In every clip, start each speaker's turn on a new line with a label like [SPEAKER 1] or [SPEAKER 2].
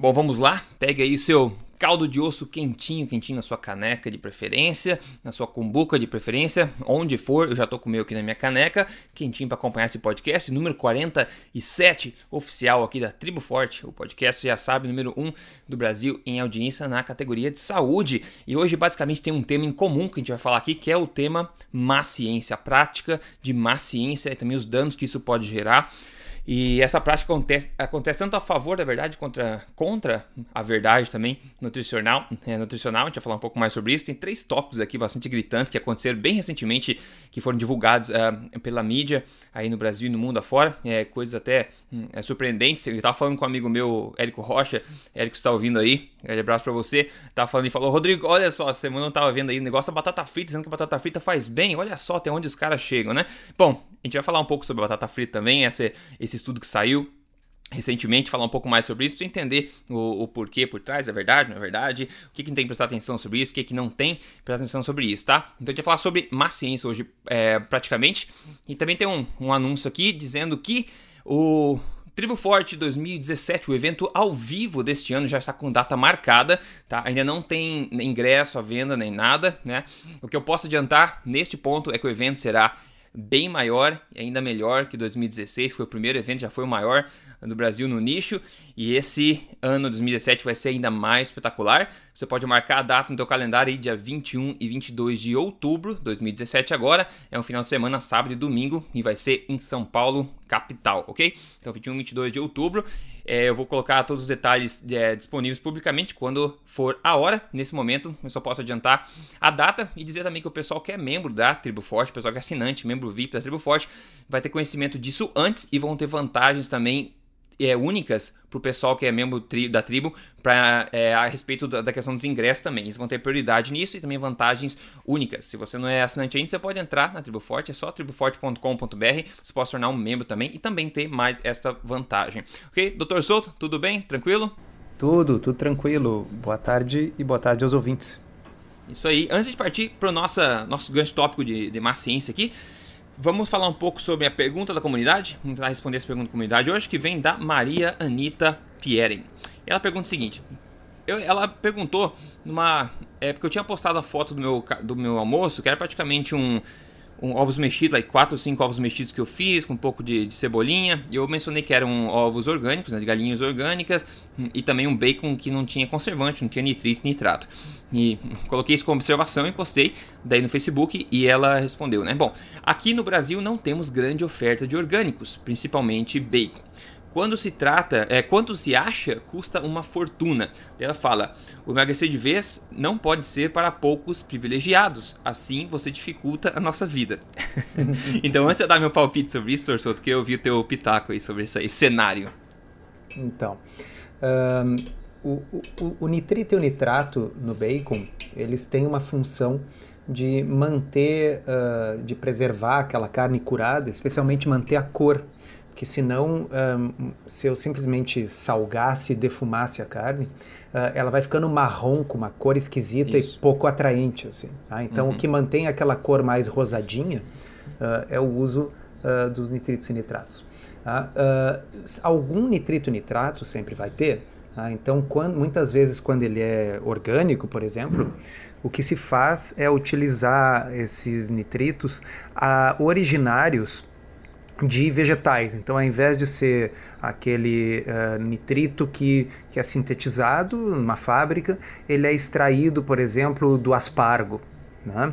[SPEAKER 1] Bom, vamos lá. Pegue aí seu caldo de osso quentinho, quentinho na sua caneca de preferência, na sua cumbuca de preferência, onde for, eu já tô com o meu aqui na minha caneca, quentinho para acompanhar esse podcast, número 47 oficial aqui da Tribo Forte, o podcast já sabe, número 1 do Brasil em audiência na categoria de saúde. E hoje basicamente tem um tema em comum que a gente vai falar aqui, que é o tema má ciência, a prática de má ciência e também os danos que isso pode gerar. E essa prática acontece, acontece tanto a favor da verdade contra, contra a verdade também nutricional, é, nutricional. A gente vai falar um pouco mais sobre isso. Tem três tópicos aqui bastante gritantes que aconteceram bem recentemente, que foram divulgados uh, pela mídia aí no Brasil e no mundo afora. É, coisas até hum, é, surpreendentes. Eu estava falando com um amigo meu, Érico Rocha. Érico está ouvindo aí. Grande abraço para você. Tava falando e falou: Rodrigo, olha só, semana eu tava vendo aí o negócio da batata frita, dizendo que a batata frita faz bem. Olha só até onde os caras chegam, né? Bom, a gente vai falar um pouco sobre batata frita também, esse, esse estudo que saiu recentemente, falar um pouco mais sobre isso, entender o, o, porquê por trás, é verdade, não é verdade, o que, que tem que prestar atenção sobre isso, o que, que não tem que prestar atenção sobre isso, tá? Então a gente falar sobre má ciência hoje, é, praticamente, e também tem um, um anúncio aqui dizendo que o Tribo Forte 2017, o evento ao vivo deste ano já está com data marcada, tá? Ainda não tem ingresso à venda nem nada, né? O que eu posso adiantar neste ponto é que o evento será bem maior e ainda melhor que 2016, foi o primeiro evento, já foi o maior do Brasil no nicho, e esse ano 2017 vai ser ainda mais espetacular. Você pode marcar a data no seu calendário aí, dia 21 e 22 de outubro de 2017 agora, é um final de semana, sábado e domingo, e vai ser em São Paulo, capital, ok? Então 21 e 22 de outubro, é, eu vou colocar todos os detalhes é, disponíveis publicamente quando for a hora. Nesse momento, eu só posso adiantar a data e dizer também que o pessoal que é membro da Tribo Forte, o pessoal que é assinante, membro VIP da Tribo Forte, vai ter conhecimento disso antes e vão ter vantagens também é, únicas para o pessoal que é membro tri, da tribo pra, é, a respeito da, da, questão dos ingressos também. Eles vão ter prioridade nisso e também vantagens únicas. Se você não é assinante ainda, você pode entrar na Tribo Forte, é só triboforte.com.br, você pode se tornar um membro também e também ter mais esta vantagem. Ok? Doutor Souto, tudo bem? Tranquilo?
[SPEAKER 2] Tudo, tudo tranquilo. Boa tarde e boa tarde aos ouvintes.
[SPEAKER 1] Isso aí. Antes de partir para o nosso grande tópico de, de má ciência aqui, Vamos falar um pouco sobre a pergunta da comunidade. Vamos tentar responder essa pergunta da comunidade hoje, que vem da Maria Anita Pieren. Ela pergunta o seguinte: eu, ela perguntou numa. É porque eu tinha postado a foto do meu, do meu almoço, que era praticamente um, um ovos mexidos, like, quatro ou cinco ovos mexidos que eu fiz, com um pouco de, de cebolinha. E eu mencionei que eram ovos orgânicos, né, de galinhas orgânicas, e também um bacon que não tinha conservante, não tinha nitrito nitrato. E coloquei isso como observação e postei daí no Facebook e ela respondeu, né? Bom, aqui no Brasil não temos grande oferta de orgânicos, principalmente bacon quando se trata, é, quanto se acha, custa uma fortuna. Ela fala: o emagrecer de vez não pode ser para poucos privilegiados. Assim você dificulta a nossa vida. então, antes de eu dar meu palpite sobre isso, Torçoto, que eu vi o teu pitaco aí sobre esse, esse cenário.
[SPEAKER 2] Então, um, o, o, o nitrito e o nitrato no bacon, eles têm uma função de manter, uh, de preservar aquela carne curada, especialmente manter a cor que senão, um, se eu simplesmente salgasse e defumasse a carne, uh, ela vai ficando marrom, com uma cor esquisita Isso. e pouco atraente. Assim, tá? Então, uhum. o que mantém aquela cor mais rosadinha uh, é o uso uh, dos nitritos e nitratos. Tá? algum nitrito e nitrato sempre vai ter. Tá? Então, quando, muitas vezes, quando ele é orgânico, por exemplo, o que se faz é utilizar esses nitritos originários de vegetais. Então, ao invés de ser aquele uh, nitrito que, que é sintetizado numa fábrica, ele é extraído, por exemplo, do aspargo. Né?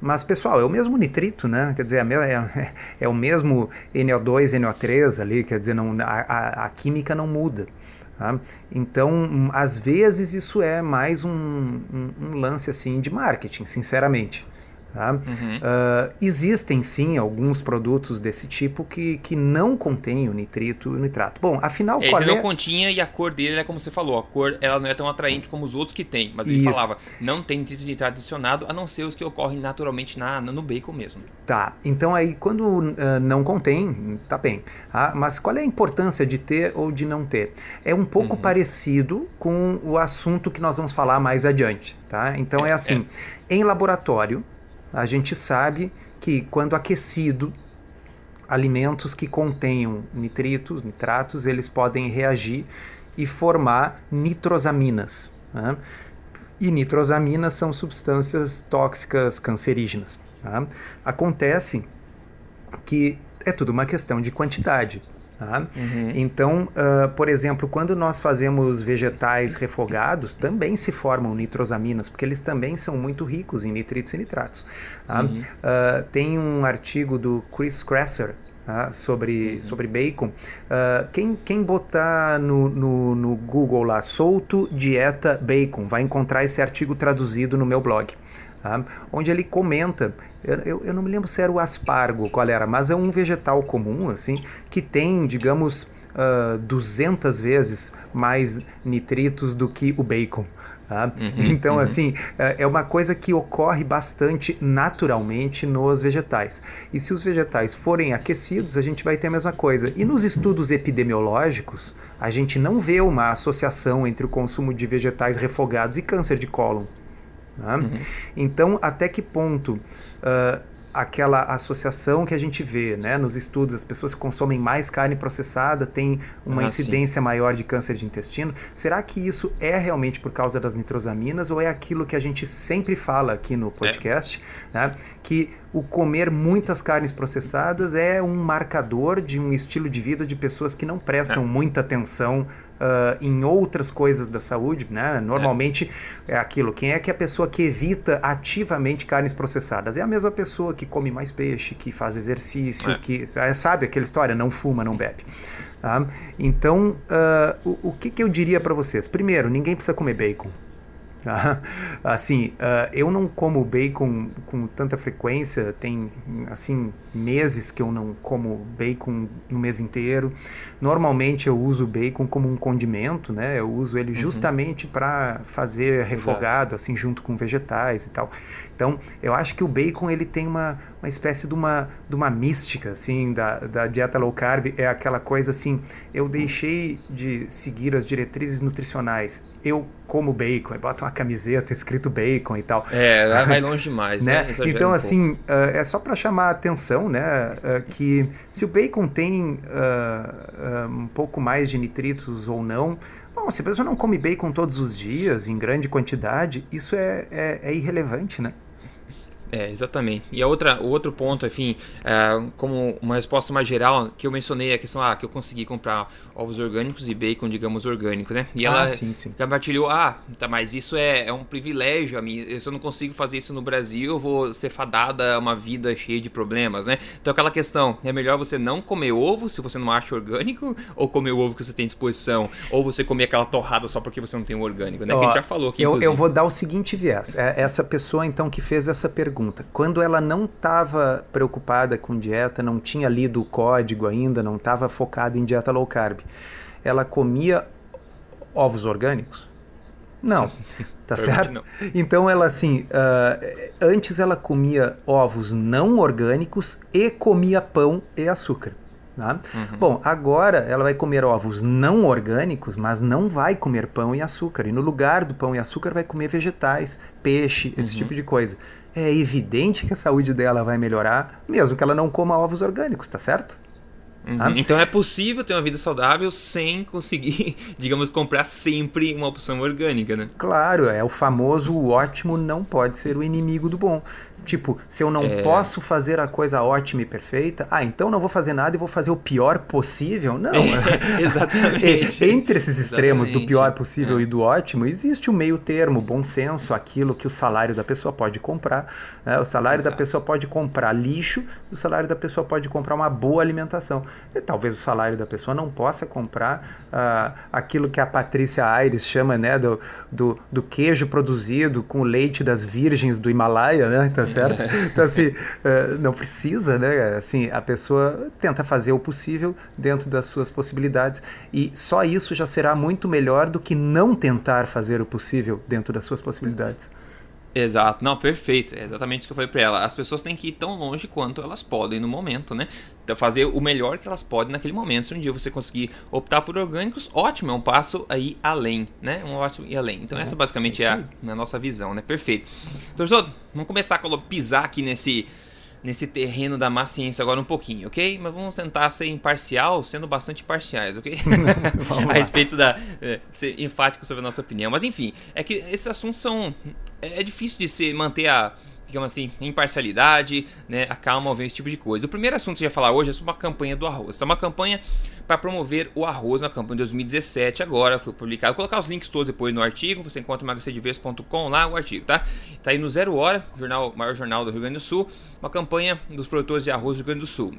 [SPEAKER 2] Mas, pessoal, é o mesmo nitrito, né? Quer dizer, é, é, é o mesmo NO2, NO3 ali, quer dizer, não, a, a, química não muda. Tá? Então, às vezes, isso é mais um, um, um lance assim de marketing, sinceramente. Tá? Uhum. Uh, existem sim alguns produtos desse tipo que, que não contêm o nitrito e o nitrato. Bom, afinal,
[SPEAKER 1] é, qual ele é... não continha e a cor dele é como você falou, a cor ela não é tão atraente como os outros que tem, mas ele Isso. falava, não tem nitrito e nitrato adicionado, a não ser os que ocorrem naturalmente na, no bacon mesmo.
[SPEAKER 2] Tá, então aí quando uh, não contém, tá bem. Ah, mas qual é a importância de ter ou de não ter? É um pouco uhum. parecido com o assunto que nós vamos falar mais adiante, tá? Então é, é assim, é. em laboratório, a gente sabe que quando aquecido, alimentos que contenham nitritos, nitratos, eles podem reagir e formar nitrosaminas. Né? E nitrosaminas são substâncias tóxicas cancerígenas. Tá? Acontece que é tudo uma questão de quantidade. Tá? Uhum. Então, uh, por exemplo, quando nós fazemos vegetais refogados, também se formam nitrosaminas, porque eles também são muito ricos em nitritos e nitratos. Tá? Uhum. Uh, tem um artigo do Chris Kresser, tá? sobre, uhum. sobre bacon. Uh, quem, quem botar no, no, no, Google lá, solto dieta bacon, vai encontrar esse artigo traduzido no meu blog. Tá? Onde ele comenta, eu, eu, não me lembro se era o aspargo, qual era, mas é um vegetal comum, assim, que tem, digamos, uh, ah, 200 vezes mais nitritos do que o bacon. Tá? Uhum, então, uhum. assim, é, é uma coisa que ocorre bastante naturalmente nos vegetais. E se os vegetais forem aquecidos, a gente vai ter a mesma coisa. E nos estudos epidemiológicos, a gente não vê uma associação entre o consumo de vegetais refogados e câncer de cólon. Tá? Uhum. Então, até que ponto uh, aquela associação que a gente vê né, nos estudos, as pessoas que consomem mais carne processada têm uma ah, incidência sim. maior de câncer de intestino. Será que isso é realmente por causa das nitrosaminas ou é aquilo que a gente sempre fala aqui no podcast, é. né, que o comer muitas carnes processadas é um marcador de um estilo de vida de pessoas que não prestam é. muita atenção uh, em outras coisas da saúde, né? Normalmente é. é. aquilo. Quem é que é a pessoa que evita ativamente carnes processadas? É a mesma pessoa que come mais peixe, que faz exercício, é. que é, sabe aquela história, não fuma, não bebe. Tá? Então, uh, o, o que, que eu diria para vocês? Primeiro, ninguém precisa comer bacon. assim, uh, eu não como bacon com tanta frequência, tem assim meses que eu não como bacon no mês inteiro. Normalmente eu uso bacon como um condimento, né? Eu uso ele uhum. justamente para fazer refogado, Exato. assim, junto com vegetais e tal. Então, eu acho que o bacon ele tem uma, uma espécie de uma, de uma mística, assim, da, da dieta low carb. É aquela coisa assim, eu deixei de seguir as diretrizes nutricionais. Eu como bacon, boto uma camiseta escrito bacon e tal.
[SPEAKER 1] É, vai longe demais, né?
[SPEAKER 2] né? Então, um assim, uh, é só para chamar a atenção, né? Uh, que se o bacon tem uh, um pouco mais de nitritos ou não, Bom, se a pessoa não come bacon todos os dias, em grande quantidade, isso é, é, é irrelevante, né?
[SPEAKER 1] É, exatamente. E a outra, o outro ponto, enfim, é, como uma resposta mais geral, que eu mencionei a questão, ah, que eu consegui comprar ovos orgânicos e bacon, digamos, orgânico, né? E ela ah, sim, sim. compartilhou, ah, tá, mas isso é, é um privilégio a mim, se eu não consigo fazer isso no Brasil, eu vou ser fadada a uma vida cheia de problemas, né? Então aquela questão, é melhor você não comer ovo se você não acha orgânico, ou comer o ovo que você tem disposição, ou você comer aquela torrada só porque você não tem o orgânico, né? Ó, que a gente já falou aqui,
[SPEAKER 2] eu, eu vou dar o seguinte viés, é essa pessoa, então, que fez essa pergunta, quando ela não estava preocupada com dieta, não tinha lido o código ainda, não estava focada em dieta low carb, ela comia ovos orgânicos? Não, tá certo? Então ela assim, uh, antes ela comia ovos não orgânicos e comia pão e açúcar. Tá? Uhum. Bom, agora ela vai comer ovos não orgânicos, mas não vai comer pão e açúcar. E no lugar do pão e açúcar vai comer vegetais, peixe, esse uhum. tipo de coisa. É evidente que a saúde dela vai melhorar, mesmo que ela não coma ovos orgânicos, tá certo?
[SPEAKER 1] Uhum. Ah. Então é possível ter uma vida saudável sem conseguir, digamos, comprar sempre uma opção orgânica, né?
[SPEAKER 2] Claro, é o famoso o ótimo não pode ser o inimigo do bom. Tipo, se eu não é... posso fazer a coisa ótima e perfeita, ah, então não vou fazer nada e vou fazer o pior possível? Não.
[SPEAKER 1] Exatamente.
[SPEAKER 2] Entre esses extremos exatamente. do pior possível é. e do ótimo, existe o um meio termo, bom senso, aquilo que o salário da pessoa pode comprar. Né? O salário Exato. da pessoa pode comprar lixo, o salário da pessoa pode comprar uma boa alimentação. E talvez o salário da pessoa não possa comprar uh, aquilo que a Patrícia Aires chama né, do, do, do queijo produzido com o leite das virgens do Himalaia, né? Tá certo? Então, assim, uh, não precisa, né? Assim, a pessoa tenta fazer o possível dentro das suas possibilidades. E só isso já será muito melhor do que não tentar fazer o possível dentro das suas possibilidades.
[SPEAKER 1] Exato, não, perfeito. É exatamente isso que eu falei pra ela. As pessoas têm que ir tão longe quanto elas podem no momento, né? Então, fazer o melhor que elas podem naquele momento. Se um dia você conseguir optar por orgânicos, ótimo, é um passo aí além, né? Um passo ir além. Então, é, essa basicamente é, é a, a, nossa visão, né? Perfeito. Torcedor, vamos começar a pisar aqui nesse nesse terreno da má ciência agora um pouquinho, ok? Mas vamos tentar ser imparcial, sendo bastante parciais, ok? a respeito da. É, ser enfático sobre a nossa opinião. Mas enfim, é que esses assuntos são. É, é difícil de se manter a digamos assim, imparcialidade, né, a calma ao ver esse tipo de coisa. O primeiro assunto que eu ia falar hoje é sobre uma campanha do arroz. Então, uma campanha para promover o arroz na campanha de 2017 agora, foi publicado. Vou colocar os links todos depois no artigo, você encontra emagrecerdeves.com lá o artigo, tá? Tá aí no Zero Hora, jornal, maior jornal do Rio Grande do Sul, uma campanha dos produtores de arroz do Rio Grande do Sul.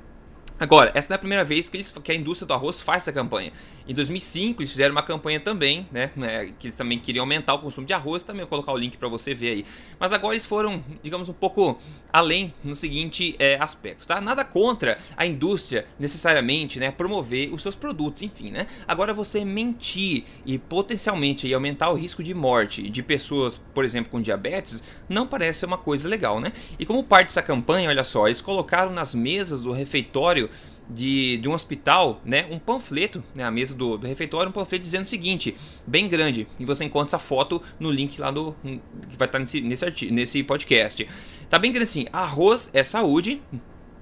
[SPEAKER 1] Agora, essa não é a primeira vez que, eles, que a indústria do arroz faz essa campanha. Em 2005, eles fizeram uma campanha também, né, né, que eles também queriam aumentar o consumo de arroz, também vou colocar o link para você ver aí. Mas agora eles foram, digamos, um pouco além no seguinte é, aspecto, tá? Nada contra a indústria necessariamente, né, promover os seus produtos, enfim, né? Agora você mentir e potencialmente aí, aumentar o risco de morte de pessoas, por exemplo, com diabetes, não parece uma coisa legal, né? E como parte dessa campanha, olha só, eles colocaram nas mesas do refeitório de, de um hospital, né, um panfleto, né, a mesa do, do refeitório, um panfleto dizendo o seguinte, bem grande, e você encontra essa foto no link lá do que vai estar nesse, nesse, nesse podcast. Tá bem grande assim, arroz é saúde,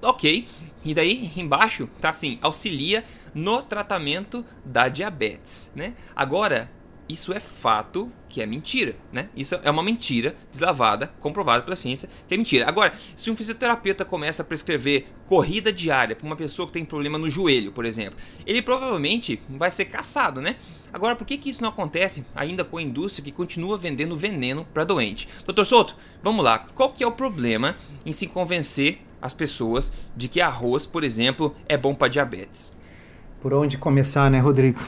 [SPEAKER 1] ok, e daí embaixo tá assim, auxilia no tratamento da diabetes, né? Agora, isso é fato que é mentira, né? Isso é uma mentira deslavada, comprovada pela ciência que é mentira. Agora, se um fisioterapeuta começa a prescrever corrida diária para uma pessoa que tem problema no joelho, por exemplo, ele provavelmente vai ser caçado, né? Agora, por que, que isso não acontece ainda com a indústria que continua vendendo veneno para doente? Doutor Souto, vamos lá. Qual que é o problema em se convencer as pessoas de que arroz, por exemplo, é bom para diabetes?
[SPEAKER 2] Por onde começar, né, Rodrigo?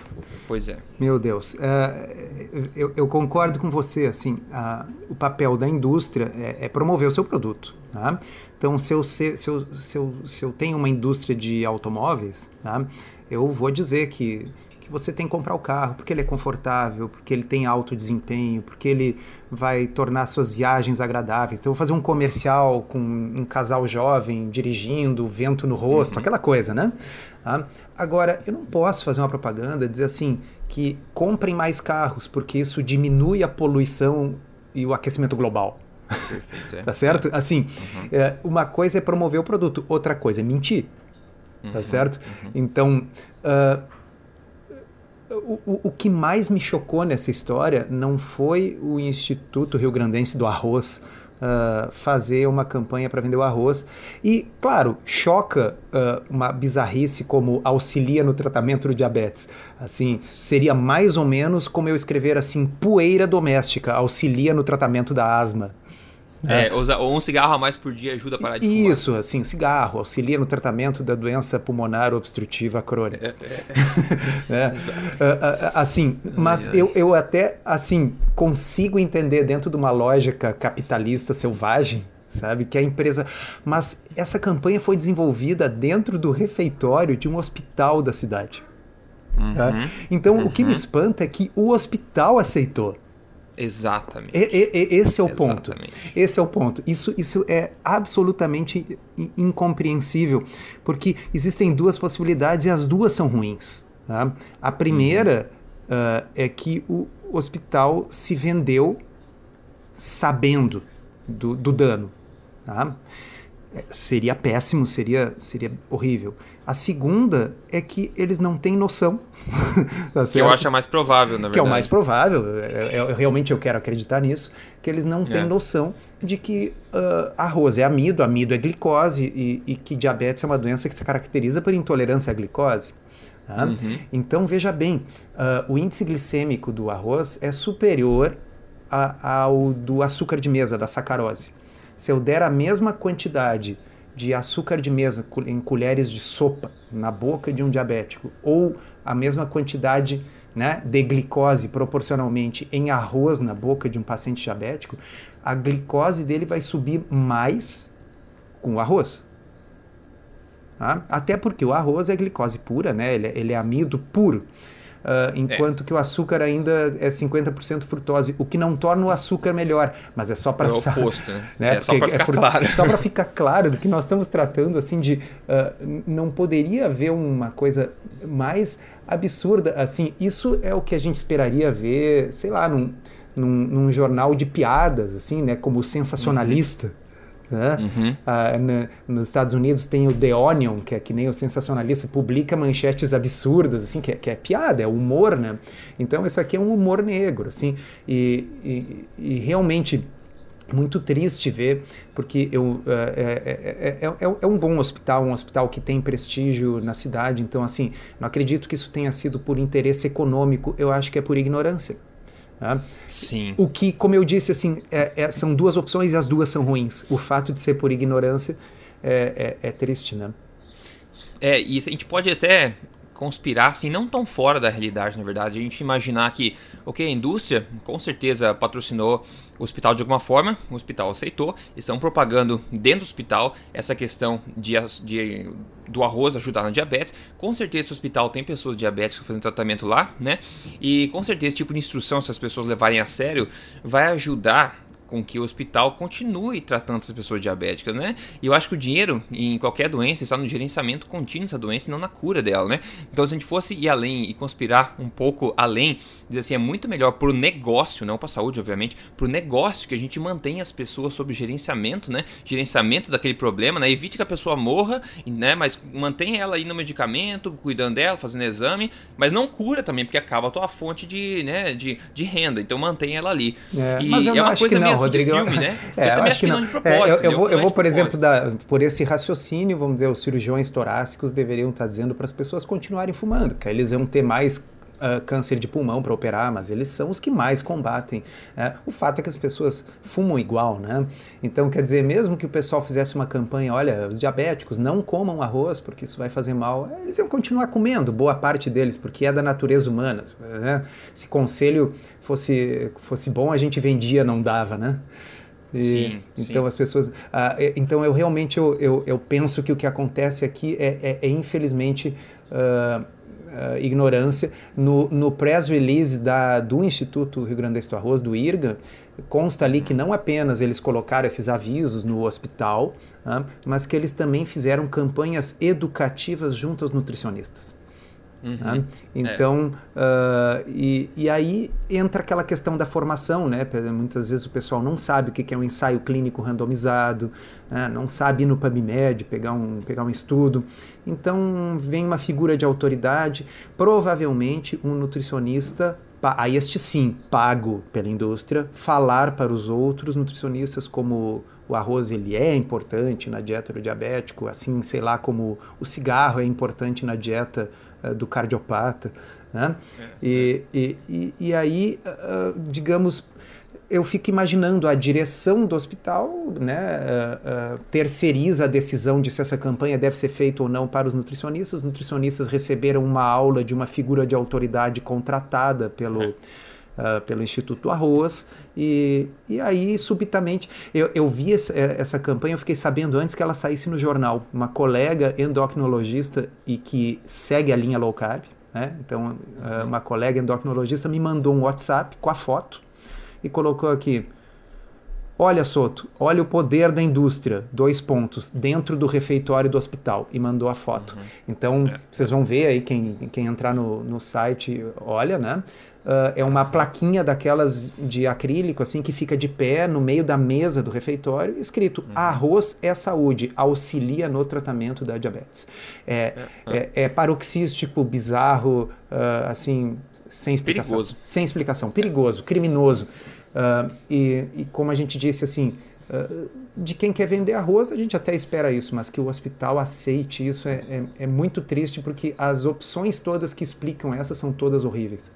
[SPEAKER 1] Pois é.
[SPEAKER 2] Meu Deus. Uh, eu, eu, concordo com você, assim, uh, o papel da indústria é, é, promover o seu produto. Tá? Então, se eu, se, se, eu, se, eu, se eu tenho uma indústria de automóveis, tá? eu vou dizer que que você tem que comprar o carro, porque ele é confortável, porque ele tem alto desempenho, porque ele vai tornar suas viagens agradáveis. Então, eu vou fazer um comercial com um casal jovem dirigindo, vento no rosto, uhum. aquela coisa, né? Tá? Agora, eu não posso fazer uma propaganda dizer assim que comprem mais carros, porque isso diminui a poluição e o aquecimento global. Perfeito, é. tá certo? Assim, uhum. é, uma coisa é promover o produto, outra coisa é mentir. Tá uhum. Tá certo? Uhum. Então, uh, o, o, o, que mais me chocou nessa história não foi o Instituto Rio Grandense do Arroz uh, fazer uma campanha para vender o arroz. E, claro, choca uh, uma bizarrice como auxilia no tratamento do diabetes. Assim, seria mais ou menos como eu escrever assim, poeira doméstica auxilia no tratamento da asma.
[SPEAKER 1] É, ou um cigarro a mais por dia ajuda a parar de
[SPEAKER 2] fumar. Isso, assim, cigarro auxilia no tratamento da doença pulmonar obstrutiva crônica. É, é. é. assim, mas eu, eu até assim consigo entender dentro de uma lógica capitalista selvagem, sabe, que a empresa, mas essa campanha foi desenvolvida dentro do refeitório de um hospital da cidade. Uhum, tá? Então, uhum. o que me uhum. espanta é que o hospital aceitou.
[SPEAKER 1] Exatamente.
[SPEAKER 2] E, e, esse é o Exatamente. ponto. Esse é o ponto. Isso, isso é absolutamente incompreensível, porque existem duas possibilidades e as duas são ruins. Tá? A primeira uhum. uh, é que o hospital se vendeu sabendo do, do dano. Tá? É, seria péssimo, seria, seria horrível. A segunda é que eles não têm noção.
[SPEAKER 1] tá que eu acho a mais provável, na verdade.
[SPEAKER 2] Que é o mais provável, é, é, realmente eu quero acreditar nisso, que eles não têm é. noção de que uh, arroz é amido, amido é glicose e, e, que diabetes é uma doença que se caracteriza por intolerância à glicose. Tá? Uhum. Então, veja bem, uh, o índice glicêmico do arroz é superior a, ao do açúcar de mesa, da sacarose. Se eu der a mesma quantidade de açúcar de mesa em colheres de sopa na boca de um diabético ou a mesma quantidade né, de glicose proporcionalmente em arroz na boca de um paciente diabético, a glicose dele vai subir mais com o arroz. Tá? Até porque o arroz é glicose pura, né? ele, é, ele é amido puro. Uh, enquanto é. que o açúcar ainda é 50% frutose, o que não torna o açúcar melhor, mas é só para
[SPEAKER 1] é oposto, né?
[SPEAKER 2] né?
[SPEAKER 1] É só para ficar é claro.
[SPEAKER 2] Só para ficar claro do que nós estamos tratando, assim, de uh, não poderia haver uma coisa mais absurda, assim, isso é o que a gente esperaria ver, sei lá, num, num, num jornal de piadas, assim, né, como sensacionalista. Uhum Né? Uhum. Ah, na, nos Estados Unidos tem o The Onion, que é que nem o sensacionalista, publica manchetes absurdas, assim, que é, que é piada, é humor, né? Então isso aqui é um humor negro, assim, e, e, e realmente muito triste ver, porque eu, é, é, é, é, um bom hospital, um hospital que tem prestígio na cidade, então assim, não acredito que isso tenha sido por interesse econômico, eu acho que é por ignorância. Tá?
[SPEAKER 1] Sim.
[SPEAKER 2] O que, como eu disse, assim, é, é, são duas opções e as duas são ruins. O fato de ser por ignorância é, é, é triste, né?
[SPEAKER 1] É, e a gente pode até conspirar, assim, não tão fora da realidade, na verdade. A gente imaginar que, ok, a indústria com certeza patrocinou o hospital de alguma forma, o hospital aceitou, estão propagando dentro do hospital essa questão de, de do arroz ajudar na diabetes. Com certeza esse hospital tem pessoas diabéticas fazendo tratamento lá, né? E com certeza esse tipo de instrução, se as pessoas levarem a sério, vai ajudar com que o hospital continue tratando essas pessoas diabéticas, né? E eu acho que o dinheiro em qualquer doença está no gerenciamento contínuo dessa doença e não na cura dela, né? Então se a gente fosse ir além e conspirar um pouco além, dizer assim, é muito melhor para o negócio, não para a saúde, obviamente, para o negócio que a gente mantenha as pessoas sob gerenciamento, né? Gerenciamento daquele problema, né? Evite que a pessoa morra, né? Mas mantenha ela aí no medicamento, cuidando dela, fazendo exame, mas não cura também, porque acaba a tua fonte de, né, de, de renda. Então mantenha ela ali.
[SPEAKER 2] É, e mas eu é uma coisa meio Rodrigo. Filme, né? É, eu, eu acho que não. não é, eu, eu, vou, eu vou, por exemplo, da, por esse raciocínio, vamos dizer, os cirurgiões torácicos deveriam estar dizendo para as pessoas continuarem fumando, que eles vão ter mais Uh, câncer de pulmão para operar, mas eles são os que mais combatem. Né? O fato é que as pessoas fumam igual, né? Então, quer dizer, mesmo que o pessoal fizesse uma campanha, olha, os diabéticos não comam arroz porque isso vai fazer mal, eles iam continuar comendo, boa parte deles, porque é da natureza humana. Né? Se conselho fosse, fosse bom, a gente vendia, não dava, né?
[SPEAKER 1] E, sim,
[SPEAKER 2] então
[SPEAKER 1] sim.
[SPEAKER 2] as pessoas. Ah, então eu realmente eu, eu, eu, penso que o que acontece aqui é, é, é infelizmente uh, uh, ignorância. No, no press release da, do Instituto Rio Grande do Arroz, do IRGA, consta ali que não apenas eles colocaram esses avisos no hospital, uh, mas que eles também fizeram campanhas educativas junto aos nutricionistas. Uhum. Né? Então, é. uh, e, e aí entra aquela questão da formação, né? Muitas vezes o pessoal não sabe o que é um ensaio clínico randomizado, né? não sabe ir no PubMed, pegar um, pegar um estudo. Então, vem uma figura de autoridade, provavelmente um nutricionista aí este sim, pago pela indústria, falar para os outros nutricionistas como o arroz ele é importante na dieta do diabético, assim, sei lá, como o cigarro é importante na dieta do cardiopata. Né? É, e, é. E, e, e, aí, uh, digamos, eu fico imaginando a direção do hospital né, uh, uh, terceiriza a decisão de se essa campanha deve ser feita ou não para os nutricionistas. Os nutricionistas receberam uma aula de uma figura de autoridade contratada pelo. É. Uh, pelo Instituto Arroz, e, e aí, subitamente, eu, eu vi essa, essa campanha, eu fiquei sabendo antes que ela saísse no jornal. Uma colega endocrinologista e que segue a linha low carb, né? então, uh, uma colega endocrinologista me mandou um WhatsApp com a foto e colocou aqui: Olha, Soto, olha o poder da indústria, dois pontos, dentro do refeitório do hospital, e mandou a foto. Uhum. Então, é. vocês vão ver aí, quem, quem entrar no, no site, olha, né? Uh, é uma plaquinha daquelas de acrílico, assim, que fica de pé no meio da mesa do refeitório, escrito: uhum. arroz é saúde, auxilia no tratamento da diabetes. É, é, é, é paroxístico, bizarro, uh, assim, sem explicação.
[SPEAKER 1] Perigoso.
[SPEAKER 2] Sem explicação, perigoso, criminoso. Uh, e, e, como a gente disse assim, de quem quer vender arroz, a gente até espera isso, mas que o hospital aceite isso é, é, é muito triste, porque as opções todas que explicam essas são todas horríveis.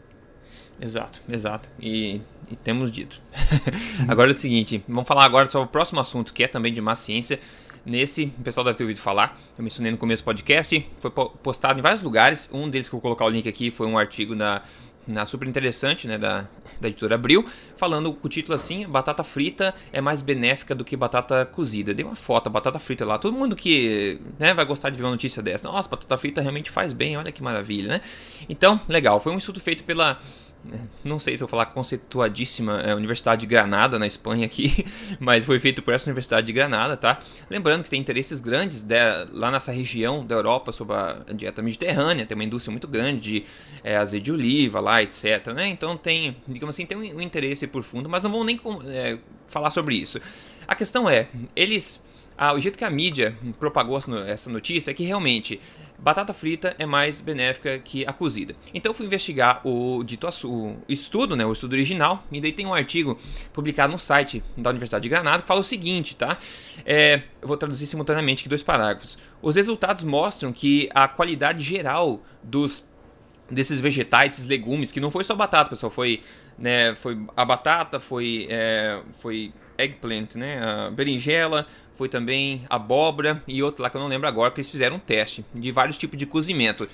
[SPEAKER 1] Exato, exato. E, e temos dito. agora é o seguinte, vamos falar agora sobre o próximo assunto, que é também de má ciência. Nesse, o pessoal deve ter ouvido falar, eu mencionei no começo do podcast, foi postado em vários lugares. Um deles que eu vou colocar o link aqui foi um artigo na na super interessante, né, da, da editora Abril, falando com o título assim: batata frita é mais benéfica do que batata cozida. Dei uma foto, batata frita lá. Todo mundo que né, vai gostar de ver uma notícia dessa, nossa, batata frita realmente faz bem, olha que maravilha, né? Então, legal. Foi um estudo feito pela não sei se eu vou falar conceituadíssima é, Universidade de Granada, na Espanha aqui, mas foi feito por essa Universidade de Granada, tá? Lembrando que tem interesses grandes de, lá nessa região da Europa sobre a dieta mediterrânea, tem uma indústria muito grande de é, azeite de oliva lá, etc, né? Então tem, digamos assim, tem um, um interesse por fundo, mas não vão nem é, falar sobre isso. A questão é, eles... Ah, o jeito que a mídia propagou essa notícia é que realmente batata frita é mais benéfica que a cozida. Então eu fui investigar o dito o estudo, né, o estudo original, e daí tem um artigo publicado no site da Universidade de Granada que fala o seguinte, tá? É, eu vou traduzir simultaneamente aqui dois parágrafos. Os resultados mostram que a qualidade geral dos desses vegetais, esses legumes, que não foi só batata, pessoal, foi, né, foi a batata, foi, é, foi eggplant, né, a berinjela, foi também abóbora e outro lá que eu não lembro agora, que eles fizeram um teste de vários tipos de cozimento.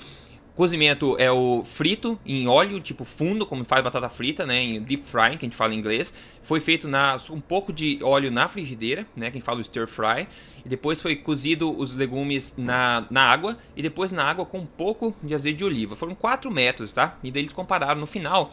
[SPEAKER 1] Cozimento é o frito em óleo, tipo fundo, como faz batata frita, né? Em deep frying, que a gente fala em inglês. Foi feito na um pouco de óleo na frigideira, né? Que fala o stir fry. E depois foi cozido os legumes na, na água. E depois na água com um pouco de azeite de oliva. Foram quatro métodos, tá? E daí eles compararam no final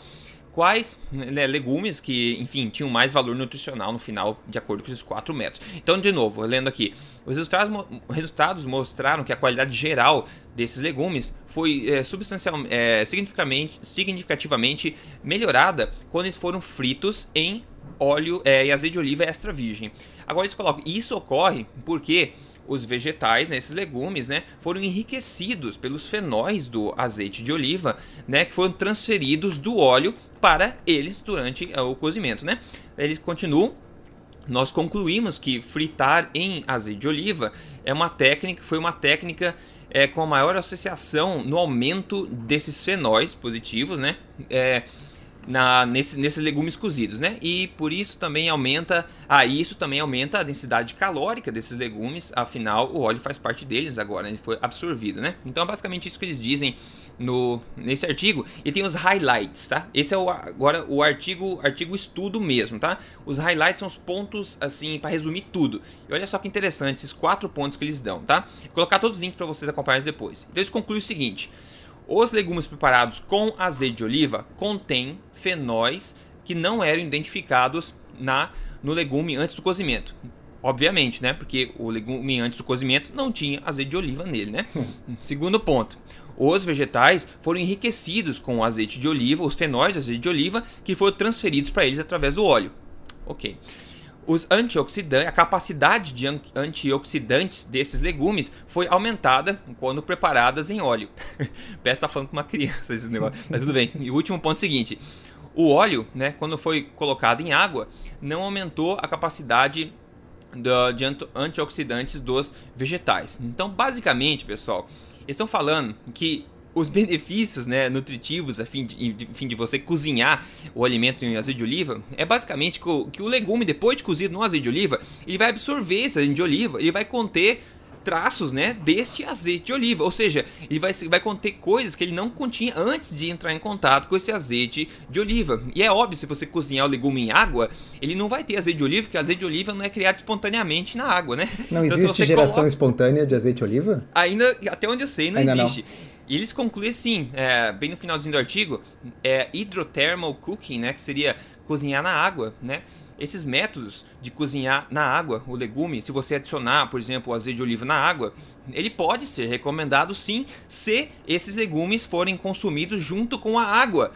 [SPEAKER 1] quais né, legumes que, enfim, tinham mais valor nutricional no final, de acordo com esses quatro métodos. Então, de novo, lendo aqui, os resultados, resultados mostraram que a qualidade geral desses legumes foi é, substancial, é, significativamente, significativamente melhorada quando eles foram fritos em óleo é, e azeite de oliva extra virgem. Agora eles colocam, isso ocorre porque os vegetais, né, esses legumes, né, foram enriquecidos pelos fenóis do azeite de oliva, né, que foram transferidos do óleo para eles durante eh, o cozimento, né? Eles continuam nós concluímos que fritar em azeite de oliva é uma técnica, foi uma técnica é, com a maior associação no aumento desses fenóis positivos, né? É, na, nesse, nesses legumes cozidos, né? E por isso também aumenta, ah, isso também aumenta a densidade calórica desses legumes, afinal o óleo faz parte deles agora, ele foi absorvido, né? Então é basicamente isso que eles dizem no, nesse artigo. E tem os highlights, tá? Esse é o, agora o artigo, artigo estudo mesmo, tá? Os highlights são os pontos, assim, para resumir tudo. E olha só que interessante esses quatro pontos que eles dão, tá? Vou colocar todos os links para vocês acompanharem depois. Então eles concluem o seguinte... Os legumes preparados com azeite de oliva contêm fenóis que não eram identificados na no legume antes do cozimento. Obviamente, né? Porque o legume antes do cozimento não tinha azeite de oliva nele, né? Segundo ponto. Os vegetais foram enriquecidos com azeite de oliva, os fenóis de azeite de oliva, que foram transferidos para eles através do óleo. Ok. Os antioxidantes, a capacidade de antioxidantes desses legumes foi aumentada quando preparadas em óleo. Parece estar tá falando com uma criança esse negócio, mas tudo bem. E o último ponto é o seguinte: o óleo, né, quando foi colocado em água, não aumentou a capacidade de antioxidantes dos vegetais. Então, basicamente, pessoal, eles estão falando que os benefícios né, nutritivos a fim de, de, fim de você cozinhar o alimento em azeite de oliva é basicamente que o, que o legume, depois de cozido no azeite de oliva, ele vai absorver esse azeite de oliva, ele vai conter traços, né, deste azeite de oliva, ou seja, ele vai, vai conter coisas que ele não continha antes de entrar em contato com esse azeite de oliva. E é óbvio, se você cozinhar o legume em água, ele não vai ter azeite de oliva, porque azeite de oliva não é criado espontaneamente na água, né?
[SPEAKER 2] Não então, existe geração coloca... espontânea de azeite de oliva?
[SPEAKER 1] Ainda, até onde eu sei, não Ainda existe. Não. E eles concluem assim, é, bem no finalzinho do artigo, é hydrothermal cooking, né, que seria cozinhar na água, né? Esses métodos de cozinhar na água o legume, se você adicionar, por exemplo, o azeite de oliva na água, ele pode ser recomendado sim, se esses legumes forem consumidos junto com a água.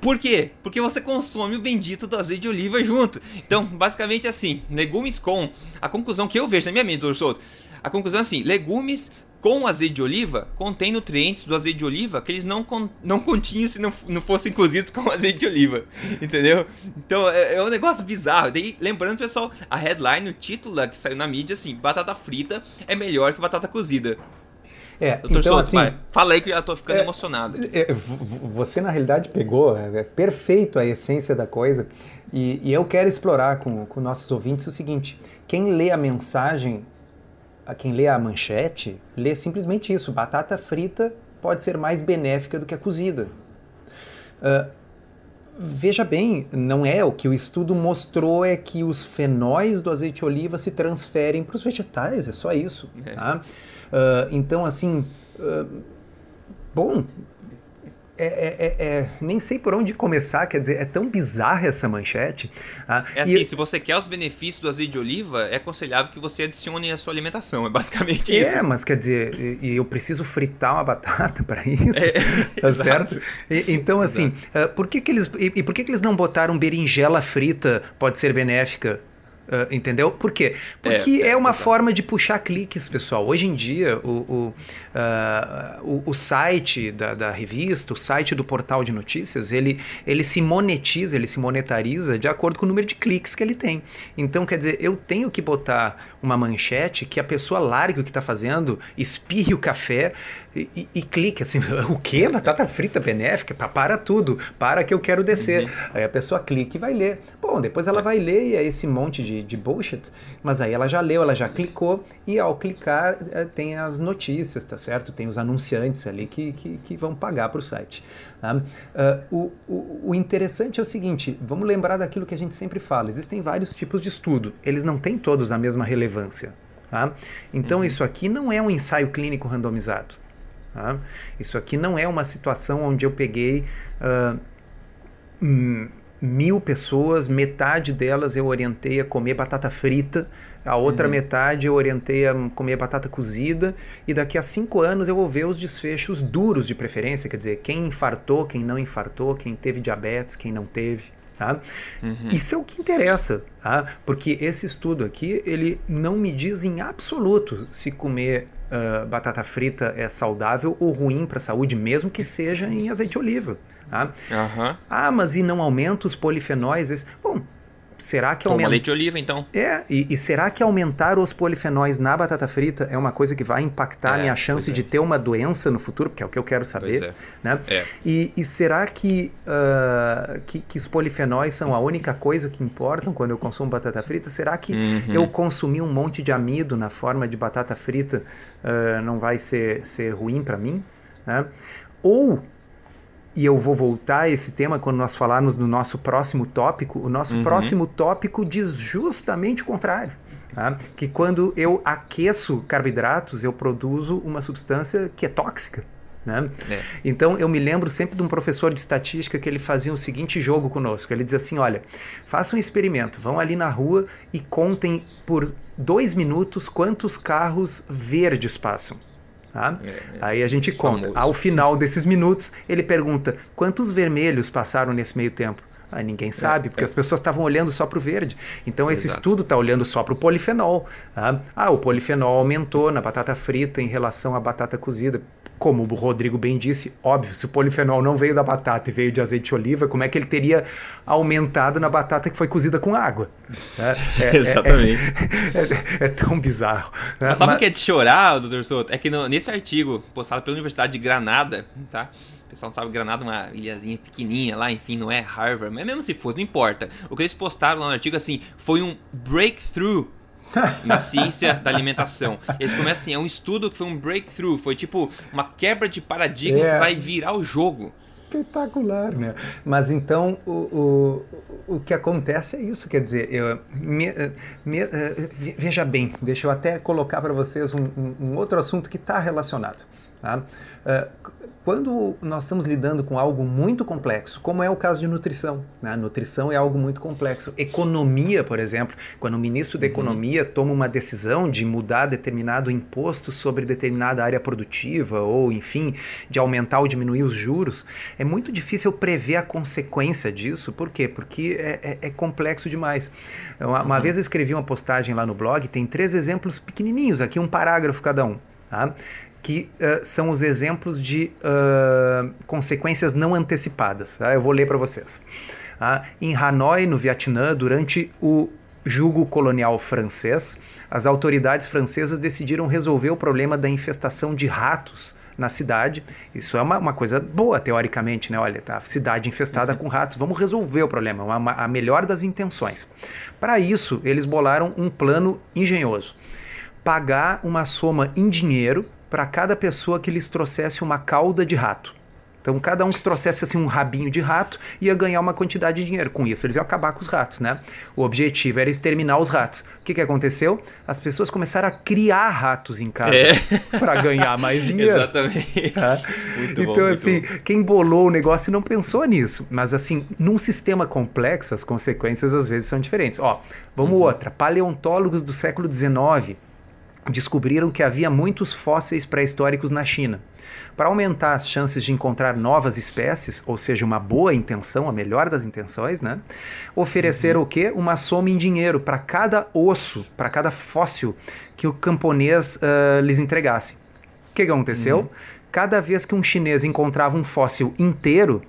[SPEAKER 1] Por quê? Porque você consome o bendito do azeite de oliva junto. Então, basicamente assim, legumes com. A conclusão que eu vejo na minha mente, doutor Souto, a conclusão é assim: legumes com azeite de oliva contém nutrientes do azeite de oliva que eles não, con não continham se não, não fossem cozidos com azeite de oliva. Entendeu? Então é, é, um negócio bizarro. Daí, lembrando, pessoal, a headline, o título que saiu na mídia, assim: batata frita é melhor que batata cozida.
[SPEAKER 2] É, Doutor então, Souto, assim, pai,
[SPEAKER 1] fala aí que eu já tô ficando é, emocionado.
[SPEAKER 2] É, você, na realidade, pegou é, é, perfeito a essência da coisa. E, e eu quero explorar com, com nossos ouvintes o seguinte: quem lê a mensagem a quem lê a manchete, lê simplesmente isso: batata frita pode ser mais benéfica do que a cozida. Uh, veja bem, não é o que o estudo mostrou é que os fenóis do azeite de oliva se transferem para os vegetais, é só isso. É. Tá? Uh, então, assim, uh, bom, é, é, é, nem sei por onde começar, quer dizer, é tão bizarra essa manchete.
[SPEAKER 1] Ah, é assim, e... se você quer os benefícios do azeite de oliva, é aconselhável que você adicione a sua alimentação, é basicamente
[SPEAKER 2] é,
[SPEAKER 1] isso.
[SPEAKER 2] É, mas quer dizer, e, eu preciso fritar uma batata para isso, é, tá certo? E, então, assim, uh, por que que eles, e, e por que que eles não botaram berinjela frita pode ser benéfica? Uh, entendeu? Por quê? Porque é, é uma forma de puxar cliques, pessoal. Hoje em dia, o, o, uh, o, o, site da, da, revista, o site do portal de notícias, ele, ele se monetiza, ele se monetariza de acordo com o número de cliques que ele tem. Então, quer dizer, eu tenho que botar uma manchete que a pessoa largue o que está fazendo, espirre o café, e, e, clique assim, o que? Batata frita benéfica? Para tudo, para que eu quero descer. Uhum. Aí a pessoa clica e vai ler. Bom, depois ela vai ler e é esse monte de, de bullshit, mas aí ela já leu, ela já clicou e ao clicar eh, tem as notícias, tá certo? Tem os anunciantes ali que, que, que vão pagar para o site. Tá? Uh, o, o, o interessante é o seguinte, vamos lembrar daquilo que a gente sempre fala, existem vários tipos de estudo, eles não têm todos a mesma relevância. Tá? Então, uhum. isso aqui não é um ensaio clínico randomizado. Tá? Isso aqui não é uma situação onde eu peguei uh, mil pessoas, metade delas eu orientei a comer batata frita, a outra uhum. metade eu orientei a comer batata cozida, e daqui a cinco anos eu vou ver os desfechos duros de preferência, quer dizer, quem infartou, quem não infartou, quem teve diabetes, quem não teve. Tá? Uhum. Isso é o que interessa, tá? porque esse estudo aqui ele não me diz em absoluto se comer uh, batata frita é saudável ou ruim para a saúde, mesmo que seja em azeite de oliva. Tá? Uhum. Ah, mas e não aumenta os polifenóis? Bom, será que
[SPEAKER 1] aumenta... leite de oliva, então.
[SPEAKER 2] É, e, e, será que aumentar os polifenóis na batata frita é uma coisa que vai impactar é, a minha chance é. de ter uma doença no futuro? Porque é o que eu quero saber. É. Né? É. E, e, será que, uh, que, que, os polifenóis são a única coisa que importam quando eu consumo batata frita? Será que uhum. eu consumir um monte de amido na forma de batata frita uh, não vai ser, ser ruim para mim? Né? Ou e eu vou voltar a esse tema quando nós falarmos no nosso próximo tópico. O nosso uhum. próximo tópico diz justamente o contrário. Tá? Que quando eu aqueço carboidratos, eu produzo uma substância que é tóxica. Né? É. Então eu me lembro sempre de um professor de estatística que ele fazia o seguinte jogo conosco. Ele dizia assim: olha, façam um experimento, vão ali na rua e contem por dois minutos quantos carros verdes passam. Tá? É, é, Aí a gente conta. Famoso. Ao final desses minutos, ele pergunta quantos vermelhos passaram nesse meio tempo. Ah, ninguém sabe, é, porque é. as pessoas estavam olhando só para o verde. Então, esse Exato. estudo está olhando só para o polifenol. Tá? Ah, o polifenol aumentou na batata frita em relação à batata cozida como o Rodrigo bem disse, óbvio, se o polifenol não veio da batata e veio de azeite de oliva, como é que ele teria aumentado na batata que foi cozida com água?
[SPEAKER 1] É, é, Exatamente.
[SPEAKER 2] É, é, tão bizarro.
[SPEAKER 1] Né? Mas sabe o que é de chorar, doutor Souto? É que no, nesse artigo postado pela Universidade de Granada, tá? Pessoal não sabe, Granada é uma ilhazinha pequenininha lá, enfim, não é Harvard, mas mesmo se fosse, não importa. O que eles postaram lá no artigo, assim, foi um breakthrough na ciência da alimentação. Eles começam assim, é um estudo que foi um breakthrough, foi tipo uma quebra de paradigma é. que vai virar o jogo.
[SPEAKER 2] Espetacular, né? Mas então o, o, o que acontece é isso, quer dizer, eu, me, me, eh, veja bem, deixa eu até colocar para vocês um, um, um, outro assunto que está relacionado. Tá? Uh, quando nós estamos lidando com algo muito complexo, como é o caso de nutrição, né? nutrição é algo muito complexo. Economia, por exemplo, quando o ministro da uhum. Economia toma uma decisão de mudar determinado imposto sobre determinada área produtiva, ou enfim, de aumentar ou diminuir os juros, é muito difícil prever a consequência disso. Por quê? Porque é, é, é complexo demais. Uma, uma uhum. vez eu escrevi uma postagem lá no blog, tem três exemplos pequenininhos, aqui um parágrafo cada um. Tá? Que uh, são os exemplos de uh, consequências não antecipadas. Tá? Eu vou ler para vocês. Tá? Em Hanoi, no Vietnã, durante o julgo colonial francês, as autoridades francesas decidiram resolver o problema da infestação de ratos na cidade. Isso é uma, uma coisa boa, teoricamente, né? Olha, tá, cidade infestada uhum. com ratos, vamos resolver o problema, uma, a melhor das intenções. Para isso, eles bolaram um plano engenhoso. Pagar uma soma em dinheiro para cada pessoa que lhes trouxesse uma cauda de rato. Então, cada um que trouxesse assim, um rabinho de rato ia ganhar uma quantidade de dinheiro. Com isso, eles iam acabar com os ratos, né? O objetivo era exterminar os ratos. O que, que aconteceu? As pessoas começaram a criar ratos em casa é. para ganhar mais dinheiro.
[SPEAKER 1] Exatamente. Tá?
[SPEAKER 2] Muito então, bom, assim, bom. quem bolou o negócio não pensou nisso. Mas, assim, num sistema complexo, as consequências às vezes são diferentes. Ó, vamos uhum. outra. Paleontólogos do século XIX descobriram que havia muitos fósseis pré-históricos na China. Para aumentar as chances de encontrar novas espécies, ou seja, uma boa intenção, a melhor das intenções, né? Ofereceram uhum. o quê? Uma soma em dinheiro para cada osso, para cada fóssil que o camponês uh, lhes entregasse. O que, que aconteceu? Uhum. Cada vez que um chinês encontrava um fóssil inteiro,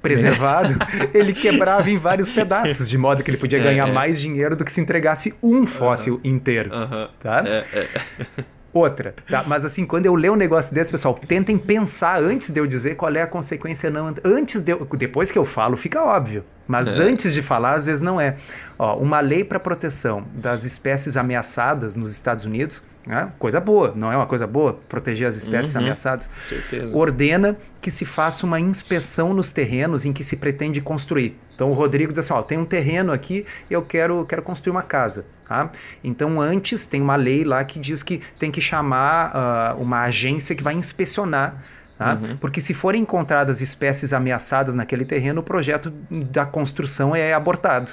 [SPEAKER 2] preservado, ele quebrava em vários pedaços, de modo que ele podia é, ganhar é. mais dinheiro do que se entregasse um fóssil inteiro. Tá? É. Outra, tá? Mas assim, quando eu ler um negócio desse, pessoal, tentem pensar antes de eu dizer qual é a consequência não. Antes de eu, depois que eu falo, fica óbvio. Mas é. antes de falar, às vezes não é. Ó, uma lei para proteção das espécies ameaçadas nos Estados Unidos, né? coisa boa, não é uma coisa boa proteger as espécies uhum. ameaçadas?
[SPEAKER 1] Certeza.
[SPEAKER 2] Ordena que se faça uma inspeção nos terrenos em que se pretende construir. Então o Rodrigo diz assim: ó, tem um terreno aqui, eu quero, quero construir uma casa. Tá? Então, antes tem uma lei lá que diz que tem que chamar uh, uma agência que vai inspecionar. Tá? Uhum. Porque se forem encontradas espécies ameaçadas naquele terreno, o projeto da construção é abortado.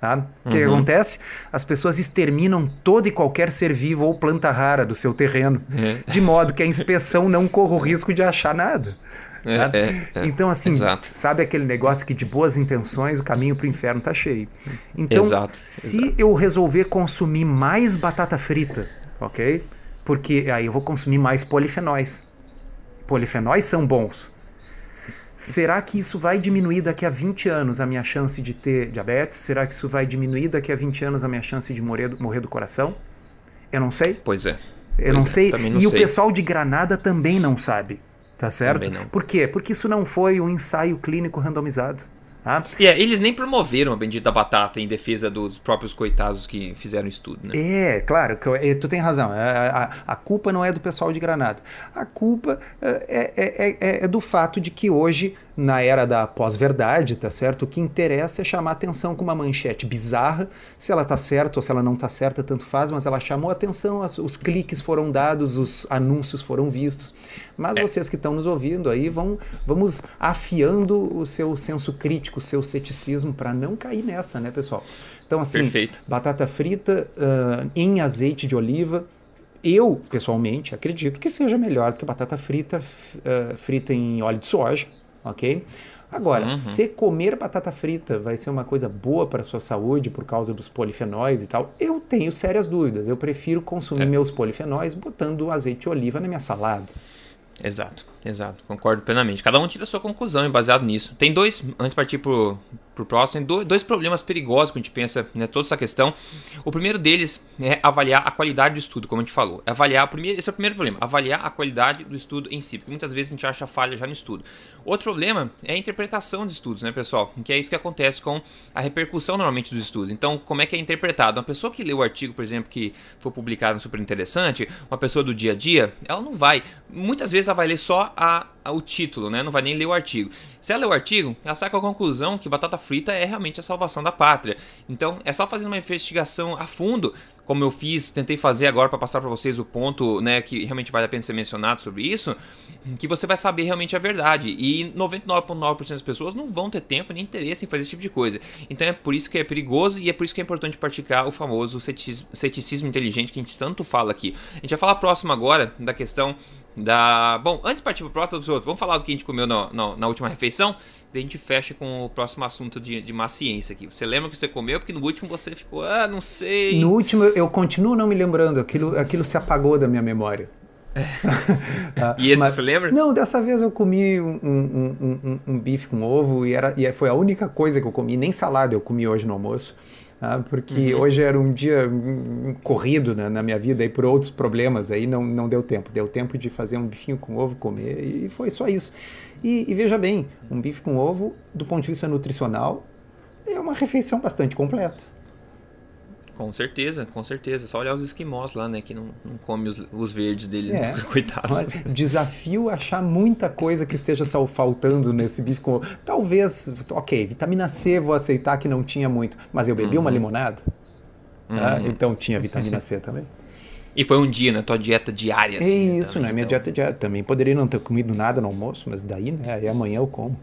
[SPEAKER 2] Tá? O que uhum. acontece? As pessoas exterminam todo e qualquer ser vivo ou planta rara do seu terreno, é. de modo que a inspeção não corra o risco de achar nada. Tá? é, é, então, assim, exato. sabe aquele negócio que de boas intenções o caminho para o inferno está cheio. Então, exato, se exato. eu resolver consumir mais batata frita, ok? Porque aí eu vou consumir mais polifenóis. Polifenóis são bons. Será que isso vai diminuir daqui a 20 anos a minha chance de ter diabetes? Será que isso vai diminuir daqui a 20 anos a minha chance de morrer, morrer do coração? Eu não sei.
[SPEAKER 1] Pois é.
[SPEAKER 2] Eu não é, sei. Não e sei. o pessoal de Granada também não sabe. Tá certo? Por quê? Porque isso não foi um ensaio clínico randomizado. Tá?
[SPEAKER 1] E é, eles nem promoveram a bendita batata em defesa dos próprios coitados que fizeram o estudo, né?
[SPEAKER 2] É, claro, eh, tu tem razão. É, a, a, a culpa não é do pessoal de Granada. A culpa é, é, é, é do fato de que hoje na era da pós-verdade, tá certo? O que interessa é chamar atenção com uma manchete bizarra. Se ela tá certa ou se ela não tá certa, tanto faz, mas ela chamou atenção, os cliques foram dados, os anúncios foram vistos. Mas é. vocês que estão nos ouvindo aí, vão, vamos afiando o seu senso crítico, o seu ceticismo para não cair nessa, né, pessoal? Então, assim,
[SPEAKER 1] Perfeito.
[SPEAKER 2] batata frita uh, em azeite de oliva, eu, pessoalmente, acredito que seja melhor do que batata frita uh, frita em óleo de soja, ok? Agora, uhum. se comer batata frita vai ser uma coisa boa para a sua saúde por causa dos polifenóis e tal, eu tenho sérias dúvidas. Eu prefiro consumir é. meus polifenóis botando azeite de oliva na minha salada.
[SPEAKER 1] Exato, exato. Concordo plenamente. Cada um tira a sua conclusão baseado nisso. Tem dois, antes de partir pro, pro próximo, dois, dois problemas perigosos que a gente pensa, né, toda essa questão. O primeiro deles é avaliar a qualidade do estudo, como a gente falou. É avaliar, primeiro, esse é o primeiro problema, avaliar a qualidade do estudo em si, porque muitas vezes a gente acha falha já no estudo. Outro problema é a interpretação dos estudos, né, pessoal? Que é isso que acontece com a repercussão normalmente dos estudos. Então, como é que é interpretado? Uma pessoa que lê o artigo, por exemplo, que foi publicado no Super Interessante, uma pessoa do dia a dia, ela não vai, muitas vezes ela vai ler só a o título, né? Não vai nem ler o artigo. Se ela ler o artigo, ela sai com a conclusão que batata frita é realmente a salvação da pátria. Então, é só fazer uma investigação a fundo, como eu fiz, tentei fazer agora para passar para vocês o ponto, né, que realmente vale a pena ser mencionado sobre isso, que você vai saber realmente a verdade. E 99,9% das pessoas não vão ter tempo nem interesse em fazer esse tipo de coisa. Então, é por isso que é perigoso e é por isso que é importante praticar o famoso ceticismo, ceticismo inteligente que a gente tanto fala aqui. A gente vai falar próximo agora da questão da. Bom, antes de partir pro próximo dos outros, vamos falar do que a gente comeu na, na, na última refeição. Daí a gente fecha com o próximo assunto de, de má ciência aqui. Você lembra que você comeu? Porque no último você ficou, ah, não sei.
[SPEAKER 2] No último eu continuo não me lembrando, aquilo, aquilo se apagou da minha memória.
[SPEAKER 1] ah, e esse Mas, você lembra?
[SPEAKER 2] Não, dessa vez eu comi um, um, um, um, bife com ovo e, era, e foi a única coisa que eu comi, nem salada eu comi hoje no almoço. Ah, porque uhum. hoje era um dia corrido né, na minha vida aí por outros problemas, aí não, não deu tempo. Deu tempo de fazer um bifinho com ovo, comer, e foi só isso. E, e veja bem, um bife com ovo, do ponto de vista nutricional, é uma refeição bastante completa.
[SPEAKER 1] Com certeza, com certeza. Só olhar os esquimós lá, né? Que não, não come os, os verdes dele, é. né? coitado.
[SPEAKER 2] Desafio achar muita coisa que esteja faltando nesse bife. Com... Talvez, ok, vitamina C vou aceitar que não tinha muito, mas eu bebi uhum. uma limonada, uhum. ah, então tinha vitamina C também.
[SPEAKER 1] E foi um dia na tua dieta diária, assim.
[SPEAKER 2] É isso, né? Minha então. dieta diária. Também poderia não ter comido nada no almoço, mas daí, né? Aí amanhã eu como.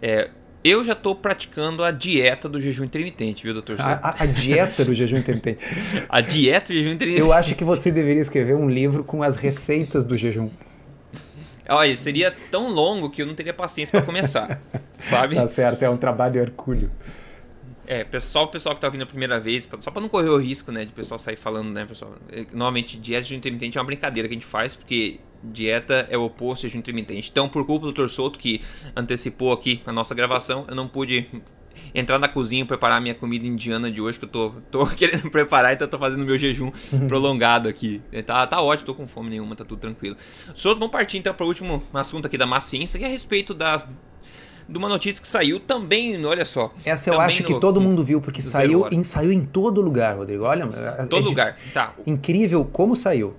[SPEAKER 1] É, eu já estou praticando a dieta do jejum intermitente, viu, doutor?
[SPEAKER 2] A, a, a, dieta do jejum intermitente.
[SPEAKER 1] a dieta do jejum intermitente.
[SPEAKER 2] Eu acho que você deveria escrever um livro com as receitas do jejum.
[SPEAKER 1] Olha, seria tão longo que eu não teria paciência para começar, sabe?
[SPEAKER 2] Tá certo, é um trabalho hercúleo.
[SPEAKER 1] É, pessoal, o pessoal que tá vindo a primeira vez, só para não correr o risco, né, de pessoal sair falando, né, pessoal. É, normalmente, dieta de intermitente é uma brincadeira que a gente faz, porque dieta é o oposto de intermitente. Então, por culpa do Dr. Souto, que antecipou aqui a nossa gravação, eu não pude entrar na cozinha e preparar minha comida indiana de hoje, que eu tô, tô querendo preparar, então tô fazendo meu jejum uhum. prolongado aqui. Tá, tá ótimo, tô com fome nenhuma, tá tudo tranquilo. Souto, vamos partir então para o último assunto aqui da má ciência, que é a respeito das de uma notícia que saiu também, olha só.
[SPEAKER 2] Essa eu acho no, que todo mundo viu, porque saiu em, saiu em todo lugar, Rodrigo. Olha,
[SPEAKER 1] é, todo é lugar. Tá.
[SPEAKER 2] Incrível como saiu.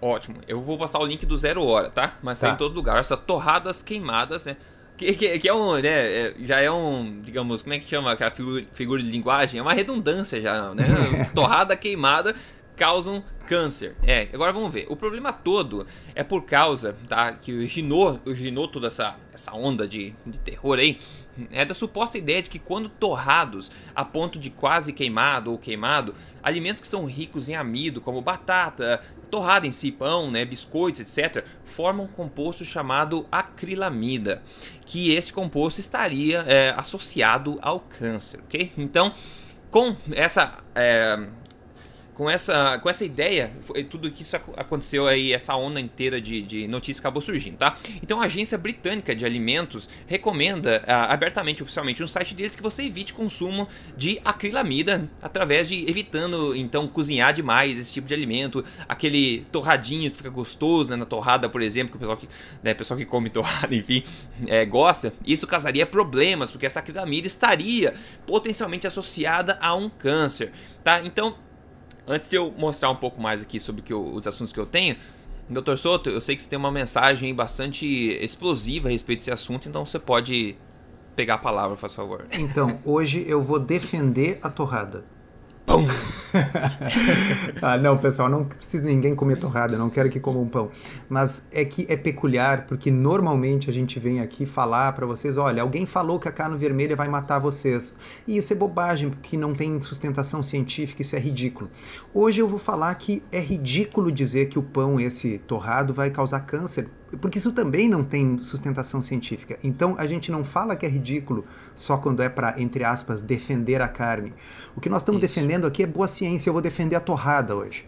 [SPEAKER 1] Ótimo. Eu vou passar o link do Zero Hora, tá? Mas tá. em todo lugar. Essas torradas queimadas, né? Que, que, que, é um, né? É, já é um, digamos, como é que chama aquela figura, figura de linguagem? É uma redundância já, né? Torrada queimada causam câncer. É, agora vamos ver. O problema todo é por causa, tá? Que originou, originou toda essa, essa onda de, de terror aí. É da suposta ideia de que quando torrados a ponto de quase queimado ou queimado, alimentos que são ricos em amido, como batata, torrada em si, pão, né, biscoitos, etc., formam um composto chamado acrilamida, que esse composto estaria é, associado ao câncer, ok? Então, com essa é, com essa, com essa ideia, foi tudo que isso aconteceu aí, essa onda inteira de, de notícias acabou surgindo, tá? Então a Agência Britânica de Alimentos recomenda uh, abertamente, oficialmente no site deles, que você evite consumo de acrilamida através de evitando, então, cozinhar demais esse tipo de alimento, aquele torradinho que fica gostoso né, na torrada, por exemplo, que o pessoal que, né, pessoal que come torrada, enfim, é, gosta. Isso causaria problemas, porque essa acrilamida estaria potencialmente associada a um câncer, tá? Então, Antes de eu mostrar um pouco mais aqui sobre eu, os assuntos que eu tenho, Dr. Soto, eu sei que você tem uma mensagem bastante explosiva a respeito desse assunto, então você pode pegar a palavra, por favor.
[SPEAKER 2] Então, hoje eu vou defender a torrada. Pão! ah, não, pessoal, não precisa ninguém comer torrada, não quero que comam pão. Mas é que é peculiar, porque normalmente a gente vem aqui falar para vocês: olha, alguém falou que a carne vermelha vai matar vocês. E isso é bobagem, porque não tem sustentação científica, isso é ridículo. Hoje eu vou falar que é ridículo dizer que o pão, esse torrado, vai causar câncer porque isso também não tem sustentação científica. Então a gente não fala que é ridículo só quando é para, entre aspas, defender a carne. O que nós estamos isso. defendendo aqui é boa ciência. Eu vou defender a torrada hoje.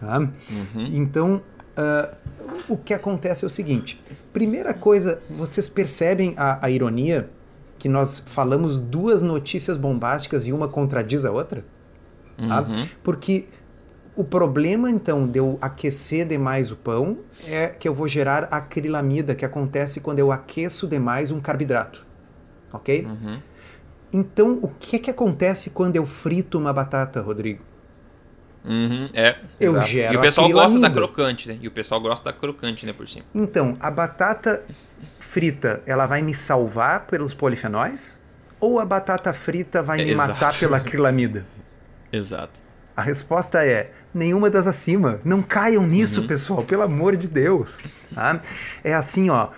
[SPEAKER 2] Tá? Uhum. Então uh, o que acontece é o seguinte: primeira coisa, vocês percebem a, a ironia que nós falamos duas notícias bombásticas e uma contradiz a outra? Tá? Uhum. Porque o problema, então, de eu aquecer demais o pão é que eu vou gerar acrilamida, que acontece quando eu aqueço demais um carboidrato. Ok? Uhum. Então, o que, que acontece quando eu frito uma batata, Rodrigo?
[SPEAKER 1] Uhum, é.
[SPEAKER 2] Eu exato. gero
[SPEAKER 1] E o pessoal gosta da crocante, né? E o pessoal gosta da crocante, né, por cima.
[SPEAKER 2] Então, a batata frita, ela vai me salvar pelos polifenóis? Ou a batata frita vai me matar pela acrilamida?
[SPEAKER 1] Exato.
[SPEAKER 2] A resposta é nenhuma das acima. Não caiam nisso, uhum. pessoal, pelo amor de Deus. Tá? É assim, ó.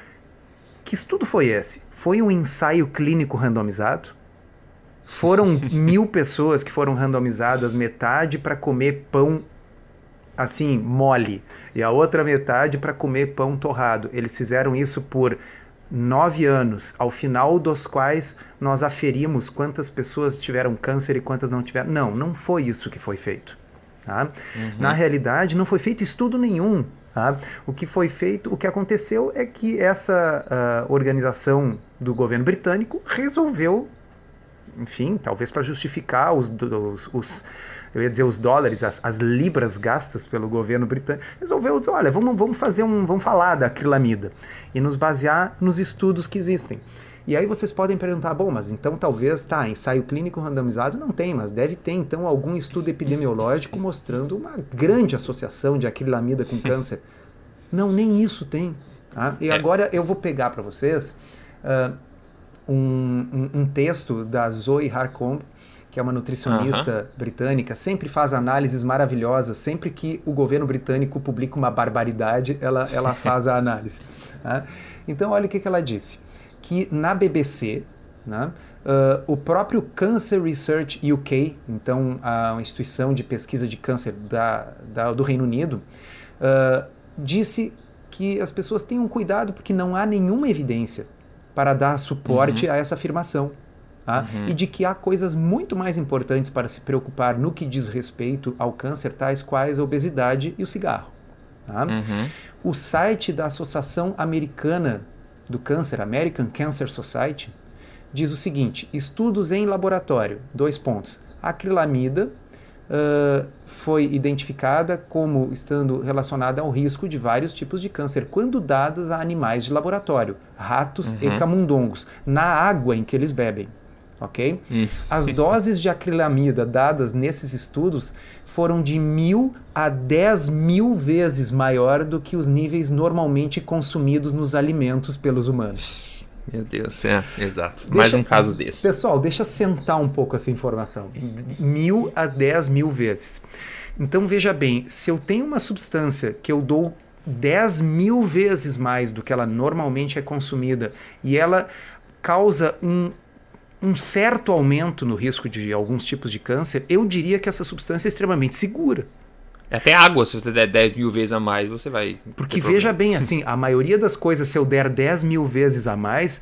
[SPEAKER 2] Que estudo foi esse? Foi um ensaio clínico randomizado? Foram mil pessoas que foram randomizadas, metade para comer pão assim, mole, e a outra metade para comer pão torrado. Eles fizeram isso por nove anos, ao final dos quais nós aferimos quantas pessoas tiveram câncer e quantas não tiveram. Não, não foi isso que foi feito. Tá? Uhum. Na realidade, não foi feito estudo nenhum. Tá? O que foi feito, o que aconteceu é que essa uh, organização do governo britânico resolveu, enfim, talvez para justificar os, os, os eu ia dizer os dólares, as, as, libras gastas pelo governo britânico, resolveu dizer, olha, vamos, vamos fazer um, vamos falar da acrilamida e nos basear nos estudos que existem. E aí vocês podem perguntar, bom, mas então talvez, tá, ensaio clínico randomizado não tem, mas deve ter então algum estudo epidemiológico mostrando uma grande associação de acrilamida com câncer. Não, nem isso tem. Tá? E agora eu vou pegar para vocês uh, um, um, um, texto da Zoe Harcombe, que é uma nutricionista britânica, sempre faz análises maravilhosas. Sempre que o governo britânico publica uma barbaridade, ela, ela faz a análise. Tá? Então, olha o que, que ela disse que na BBC, né, uh, o próprio Cancer Research UK, então a instituição de pesquisa de câncer da, da do Reino Unido, uh, disse que as pessoas tenham cuidado porque não há nenhuma evidência para dar suporte uhum. a essa afirmação. Tá? Uhum. E de que há coisas muito mais importantes para se preocupar no que diz respeito ao câncer, tais quais a obesidade e o cigarro. Tá? Uhum. O site da Associação Americana do Câncer, American Cancer Society, diz o seguinte: estudos em laboratório, dois pontos. Acrilamida uh, foi identificada como estando relacionada ao risco de vários tipos de câncer quando dadas a animais de laboratório, ratos uhum. e camundongos, na água em que eles bebem. Ok? Hum. As doses de acrilamida dadas nesses estudos foram de mil a dez mil vezes maior do que os níveis normalmente consumidos nos alimentos pelos humanos.
[SPEAKER 1] Meu Deus, é, exato. Deixa, Mais um caso desse.
[SPEAKER 2] Pessoal, deixa sentar um pouco essa informação. Mil a dez mil vezes. Então veja bem, se eu tenho uma substância que eu dou 10 mil vezes mais do que ela normalmente é consumida e ela causa um um certo aumento no risco de alguns tipos de câncer, eu diria que essa substância é extremamente segura.
[SPEAKER 1] É até água, se você der 10 mil vezes a mais, você vai.
[SPEAKER 2] Porque veja bem, assim, a maioria das coisas, se eu der 10 mil vezes a mais,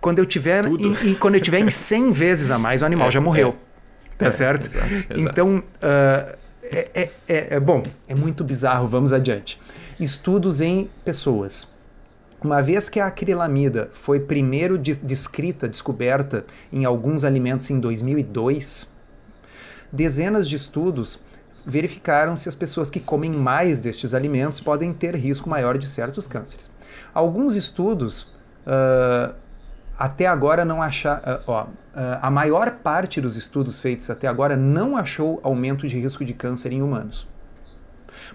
[SPEAKER 2] quando eu tiver. E, e, quando eu tiver em 100 vezes a mais, o animal é, já morreu. É, tá é, certo? Exato, exato. Então, uh, é, é, é, bom, é muito bizarro, vamos adiante. Estudos em pessoas. Uma vez que a acrilamida foi primeiro descrita, descoberta em alguns alimentos em 2002, dezenas de estudos verificaram se as pessoas que comem mais destes alimentos podem ter risco maior de certos cânceres. Alguns estudos uh, até agora não acharam. Uh, uh, a maior parte dos estudos feitos até agora não achou aumento de risco de câncer em humanos.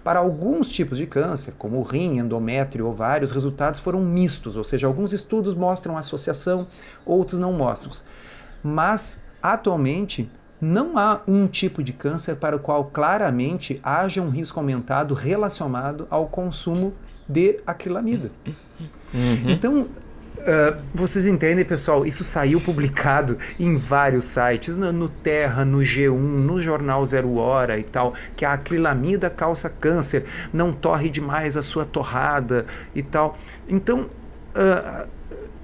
[SPEAKER 2] Para alguns tipos de câncer, como o rim, endométrio, ovário, os resultados foram mistos, ou seja, alguns estudos mostram associação, outros não mostram. Mas, atualmente, não há um tipo de câncer para o qual claramente haja um risco aumentado relacionado ao consumo de acrilamida. Uhum. Então, Uh, vocês entendem, pessoal? Isso saiu publicado em vários sites, no, no, Terra, no G1, no jornal Zero Hora e tal, que a acrilamida causa câncer, não torre demais a sua torrada e tal. Então, uh,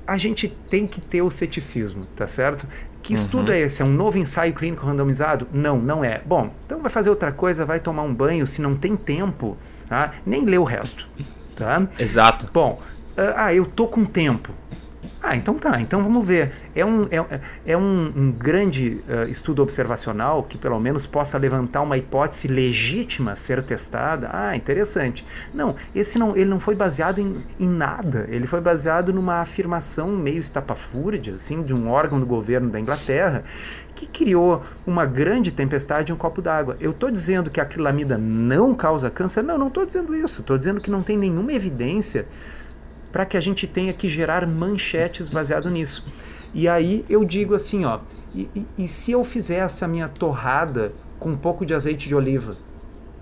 [SPEAKER 2] a gente tem que ter o ceticismo, tá certo? Que uhum. estudo é esse? É um novo ensaio clínico randomizado? Não, não é. Bom, então vai fazer outra coisa, vai tomar um banho, se não tem tempo, tá? nem lê o resto. Tá?
[SPEAKER 1] Exato.
[SPEAKER 2] Bom, ah, eu tô com tempo. Ah, então tá, então vamos ver. É um, é, é um, um grande uh, estudo observacional que pelo menos possa levantar uma hipótese legítima a ser testada. Ah, interessante. Não, esse não, ele não foi baseado em, em nada. Ele foi baseado numa afirmação meio estapafúrdia, assim, de um órgão do governo da Inglaterra que criou uma grande tempestade em um copo d'água. Eu estou dizendo que a acrilamida não causa câncer? Não, não estou dizendo isso. Estou dizendo que não tem nenhuma evidência para que a gente tenha que gerar manchetes baseado nisso. E aí eu digo assim, ó, e, e, e se eu fizesse a minha torrada com um pouco de azeite de oliva?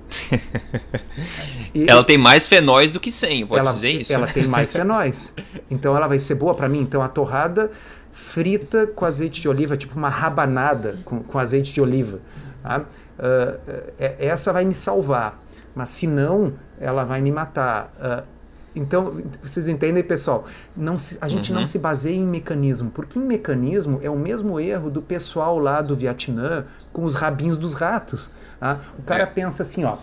[SPEAKER 1] e, ela tem mais fenóis do que 100, pode
[SPEAKER 2] ela,
[SPEAKER 1] dizer isso?
[SPEAKER 2] Ela tem mais fenóis. Então ela vai ser boa para mim. Então a torrada frita com azeite de oliva, tipo uma rabanada com, com azeite de oliva. Tá? Uh, essa vai me salvar. Mas se não, ela vai me matar. Uh, então, vocês entendem, pessoal? Não se, a gente uhum. não se baseia em mecanismo, porque em mecanismo é o mesmo erro do pessoal lá do Vietnã com os rabinhos dos ratos. Tá? O cara é. pensa assim, ó,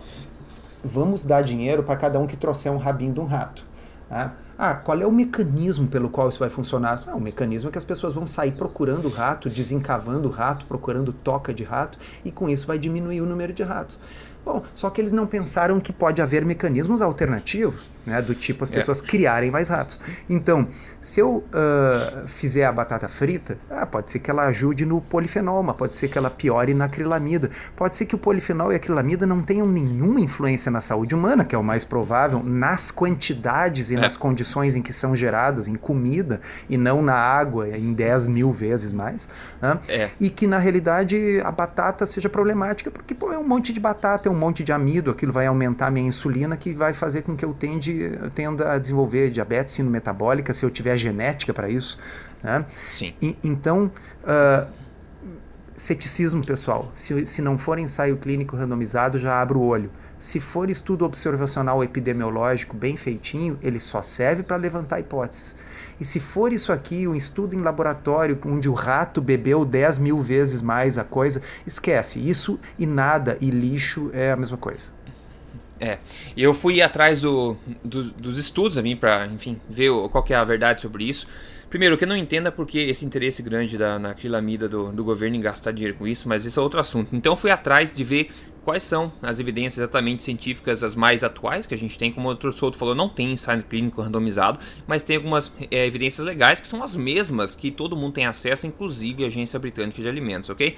[SPEAKER 2] vamos dar dinheiro para cada um que trouxer um rabinho de um rato. Tá? Ah, qual é o mecanismo pelo qual isso vai funcionar? Não, o mecanismo é que as pessoas vão sair procurando rato, desencavando rato, procurando toca de rato, e com isso vai diminuir o número de ratos. Bom, só que eles não pensaram que pode haver mecanismos alternativos. Né? Do tipo as é. pessoas é. criarem mais ratos. Então, se eu uh, fizer a batata frita, ah, pode ser que ela ajude no polifenol, mas pode ser que ela piore na acrilamida. Pode ser que o polifenol e a acrilamida não tenham nenhuma influência na saúde humana, que é o mais provável, nas quantidades e é. nas condições em que são geradas, em comida, e não na água, em 10 mil vezes mais. Né? É. E que, na realidade, a batata seja problemática, porque pô, é um monte de batata, é um monte de amido, aquilo vai aumentar a minha insulina, que vai fazer com que eu tende, tenda a desenvolver diabetes metabólica, se eu tiver genética para isso. Né?
[SPEAKER 1] Sim.
[SPEAKER 2] E, então, uh, ceticismo, pessoal. Se, se não for ensaio clínico randomizado, já abro o olho. Se for estudo observacional epidemiológico bem feitinho, ele só serve para levantar hipóteses. E se for isso aqui, um estudo em laboratório onde o rato bebeu 10 mil vezes mais a coisa, esquece. Isso e nada e lixo é a mesma coisa.
[SPEAKER 1] É, eu fui atrás do, do, dos estudos a mim para, enfim, ver qual é a verdade sobre isso. Primeiro, que eu não entenda porque esse interesse grande da, na acrilamida do, do governo em gastar dinheiro com isso, mas isso é outro assunto. Então fui atrás de ver quais são as evidências exatamente científicas as mais atuais que a gente tem, como o outro Souto falou, não tem ensaio clínico randomizado, mas tem algumas é, evidências legais que são as mesmas que todo mundo tem acesso, inclusive a Agência Britânica de Alimentos, ok?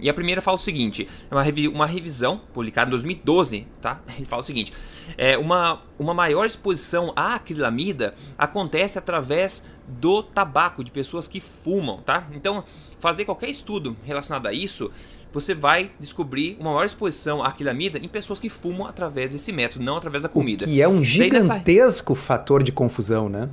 [SPEAKER 1] E a primeira fala o seguinte, é uma, revi uma revisão publicada em 2012, tá? Ele fala o seguinte, é, uma, uma maior exposição à acrilamida acontece através do tabaco, de pessoas que fumam, tá? Então, fazer qualquer estudo relacionado a isso você vai descobrir uma maior exposição à aquilamida em pessoas que fumam através desse método, não através da comida.
[SPEAKER 2] Que é um gigantesco nessa... fator de confusão, né?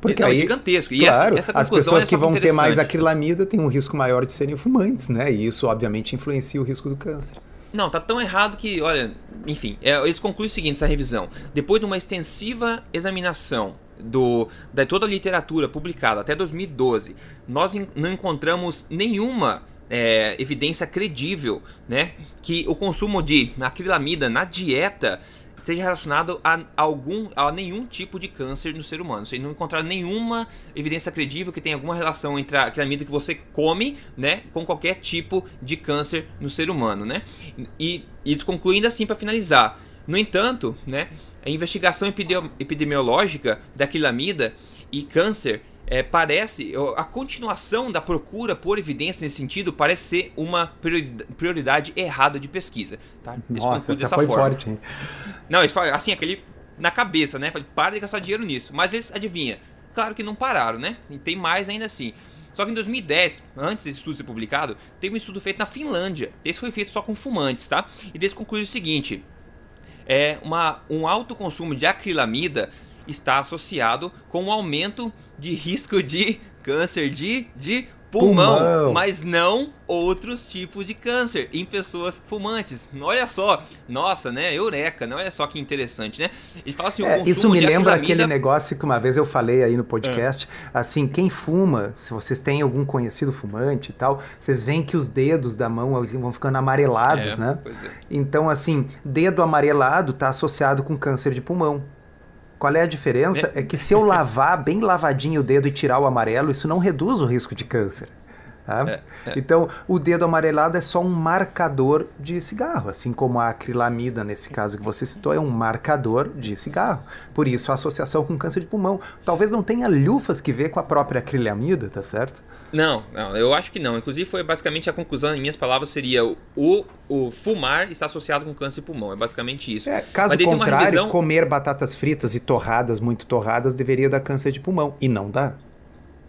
[SPEAKER 1] Porque não, é aí, é gigantesco.
[SPEAKER 2] E claro, essa, essa as pessoas é que vão ter mais acrilamida têm um risco maior de serem fumantes, né? E isso, obviamente, influencia o risco do câncer.
[SPEAKER 1] Não, tá tão errado que, olha, enfim, é, eles concluem o seguinte, essa revisão. Depois de uma extensiva examinação do, da toda a literatura publicada até 2012, nós não encontramos nenhuma é, evidência credível, né, que o consumo de acrilamida na dieta seja relacionado a algum a nenhum tipo de câncer no ser humano. Vocês não encontraram nenhuma evidência credível que tenha alguma relação entre a acrilamida que você come, né, com qualquer tipo de câncer no ser humano, né? E, e concluem assim para finalizar. No entanto, né, a investigação epidemiológica da acrilamida e câncer é, parece, a continuação da procura por evidência nesse sentido parece ser uma prioridade errada de pesquisa. Tá?
[SPEAKER 2] Nossa, essa foi forma. forte. Hein?
[SPEAKER 1] Não, eles falam assim, aquele na cabeça, né? Para de gastar dinheiro nisso. Mas eles, adivinha, claro que não pararam, né? E tem mais ainda assim. Só que em 2010, antes desse estudo ser publicado, teve um estudo feito na Finlândia. Esse foi feito só com fumantes, tá? E eles concluíram o seguinte: é uma, um alto consumo de acrilamida está associado com um aumento de risco de câncer de, de pulmão, pulmão, mas não outros tipos de câncer em pessoas fumantes. Olha só, nossa, né? Eureka, né? Olha só que interessante, né?
[SPEAKER 2] Ele fala assim, é, isso me lembra aquele negócio que uma vez eu falei aí no podcast, é. assim, quem fuma, se vocês têm algum conhecido fumante e tal, vocês veem que os dedos da mão vão ficando amarelados, é, né? É. Então, assim, dedo amarelado está associado com câncer de pulmão. Qual é a diferença? É. é que se eu lavar bem lavadinho o dedo e tirar o amarelo, isso não reduz o risco de câncer. É, é. Então, o dedo amarelado é só um marcador de cigarro, assim como a acrilamida, nesse caso que você citou, é um marcador de cigarro. Por isso, a associação com câncer de pulmão. Talvez não tenha lufas que ver com a própria acrilamida, tá certo?
[SPEAKER 1] Não, não, eu acho que não. Inclusive, foi basicamente a conclusão, em minhas palavras, seria o, o fumar está associado com câncer de pulmão. É basicamente isso. É,
[SPEAKER 2] caso contrário, revisão... comer batatas fritas e torradas, muito torradas, deveria dar câncer de pulmão. E não dá.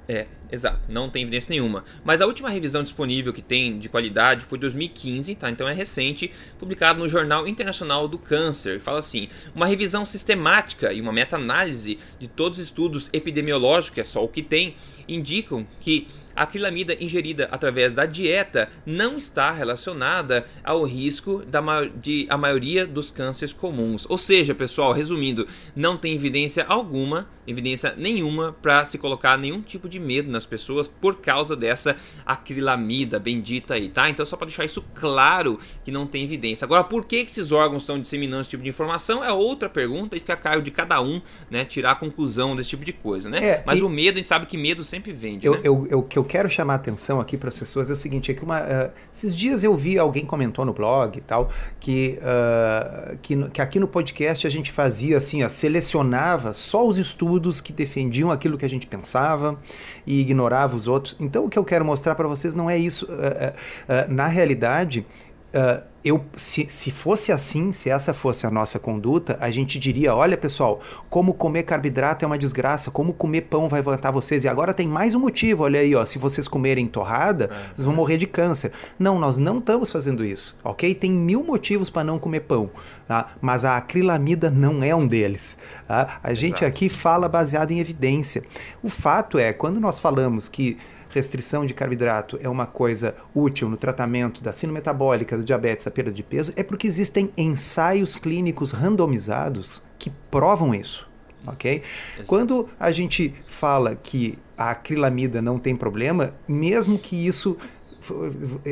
[SPEAKER 1] É, exato, não tem evidência nenhuma. Mas a última revisão disponível que tem de qualidade foi 2015, tá? Então é recente, publicado no Jornal Internacional do Câncer. Fala assim: uma revisão sistemática e uma meta-análise de todos os estudos epidemiológicos, que é só o que tem, indicam que a acrilamida ingerida através da dieta não está relacionada ao risco da de a maioria dos cânceres comuns. Ou seja, pessoal, resumindo, não tem evidência alguma, evidência nenhuma para se colocar nenhum tipo de medo nas pessoas por causa dessa acrilamida bendita aí, tá? Então só para deixar isso claro que não tem evidência. Agora, por que esses órgãos estão disseminando esse tipo de informação é outra pergunta e fica a cargo de cada um, né, tirar a conclusão desse tipo de coisa, né? É, Mas o medo, a gente sabe que medo sempre vende,
[SPEAKER 2] eu,
[SPEAKER 1] né?
[SPEAKER 2] eu, eu, eu quero chamar a atenção aqui para as pessoas é o seguinte: é que uma, uh, esses dias eu vi alguém comentou no blog e tal que, uh, que, que, aqui no podcast a gente fazia assim, selecionava só os estudos que defendiam aquilo que a gente pensava e ignorava os outros. Então o que eu quero mostrar para vocês não é isso. Uh, na realidade, Uh, eu, se, se fosse assim, se essa fosse a nossa conduta, a gente diria: olha pessoal, como comer carboidrato é uma desgraça, como comer pão vai matar vocês. E agora tem mais um motivo: olha aí, ó, se vocês comerem torrada, é. vocês vão morrer de câncer. Não, nós não estamos fazendo isso, ok? Tem mil motivos para não comer pão, tá? mas a acrilamida não é um deles. Tá? A gente Exato. aqui fala baseado em evidência. O fato é, quando nós falamos que restrição de carboidrato é uma coisa útil no tratamento da síndrome metabólica, da diabetes, da perda de peso, é porque existem ensaios clínicos randomizados que provam isso. Ok? Quando a gente fala que a acrilamida não tem problema, mesmo que isso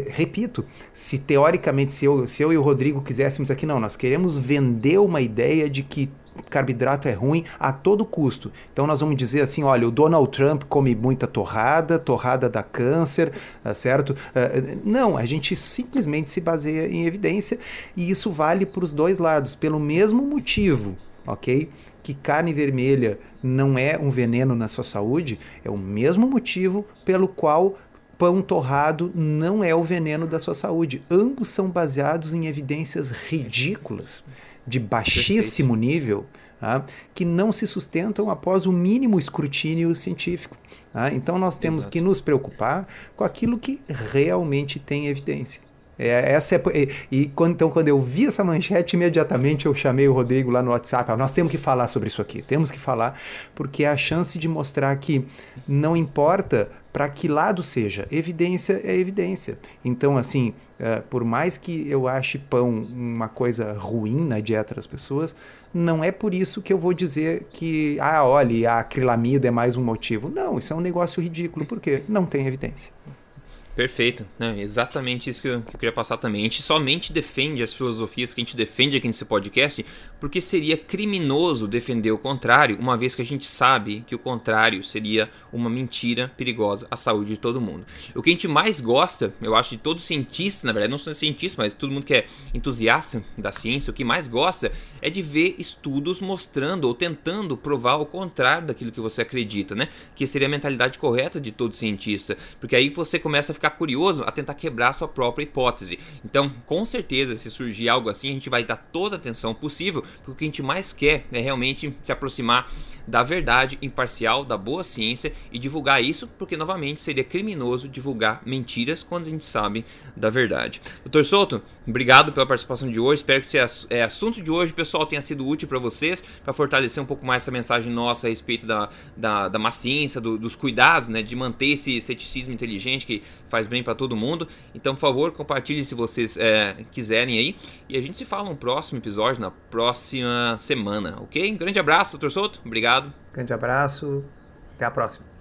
[SPEAKER 2] repito, se teoricamente, se eu, se eu e o Rodrigo quiséssemos aqui, não, nós queremos vender uma ideia de que carboidrato é ruim a todo custo. Então nós vamos dizer assim, olha, o Donald Trump come muita torrada, torrada dá câncer, tá certo? Uh, não, a gente simplesmente se baseia em evidência e isso vale para os dois lados, pelo mesmo motivo, ok? Que carne vermelha não é um veneno na sua saúde, é o mesmo motivo pelo qual pão torrado não é o veneno da sua saúde. Ambos são baseados em evidências ridículas de baixíssimo Perfeito. nível tá? que não se sustentam após o mínimo escrutínio científico. Tá? Então nós temos Exato. que nos preocupar com aquilo que realmente tem evidência. É, essa é, e, e quando, então, quando eu vi essa manchete, imediatamente eu chamei o Rodrigo lá no WhatsApp. Nós temos que falar sobre isso aqui, temos que falar, porque é a chance de mostrar que não importa para que lado seja, evidência é evidência. Então, assim, uh, por mais que eu ache pão uma coisa ruim na dieta das pessoas, não é por isso que eu vou dizer que, ah, olha, a acrilamida é mais um motivo. Não, isso é um negócio ridículo, porque não tem evidência.
[SPEAKER 1] Perfeito, exatamente isso que eu, que eu, queria passar também. A gente somente defende as filosofias que a gente defende aqui nesse podcast porque seria criminoso defender o contrário, uma vez que a gente sabe que o contrário seria uma mentira perigosa à saúde de todo mundo. O que a gente mais gosta, eu acho, de todo cientista, na verdade, não sou cientista, mas todo mundo que é entusiasta da ciência, o que mais gosta é de ver estudos mostrando ou tentando provar o contrário daquilo que você acredita, né? Que seria a mentalidade correta de todo cientista, porque aí você começa a ficar ficar curioso a tentar quebrar a sua própria hipótese. Então, com certeza, se surgir algo assim, a gente vai dar toda a atenção possível, porque o que a gente mais quer é realmente se aproximar da verdade imparcial, da boa ciência e divulgar isso, porque novamente seria criminoso divulgar mentiras quando a gente sabe da verdade. Doutor Souto, obrigado pela participação de hoje. Espero que esse é, assunto de hoje, pessoal, tenha sido útil para vocês, para fortalecer um pouco mais essa mensagem nossa a respeito da, da, da má ciência, do, dos cuidados, né, de manter esse ceticismo inteligente que faz bem para todo mundo. Então, por favor, compartilhe se vocês é, quiserem aí. E a gente se fala no próximo episódio, na próxima semana, ok? Um grande abraço, doutor Souto. Obrigado.
[SPEAKER 2] Grande abraço. Até a próxima.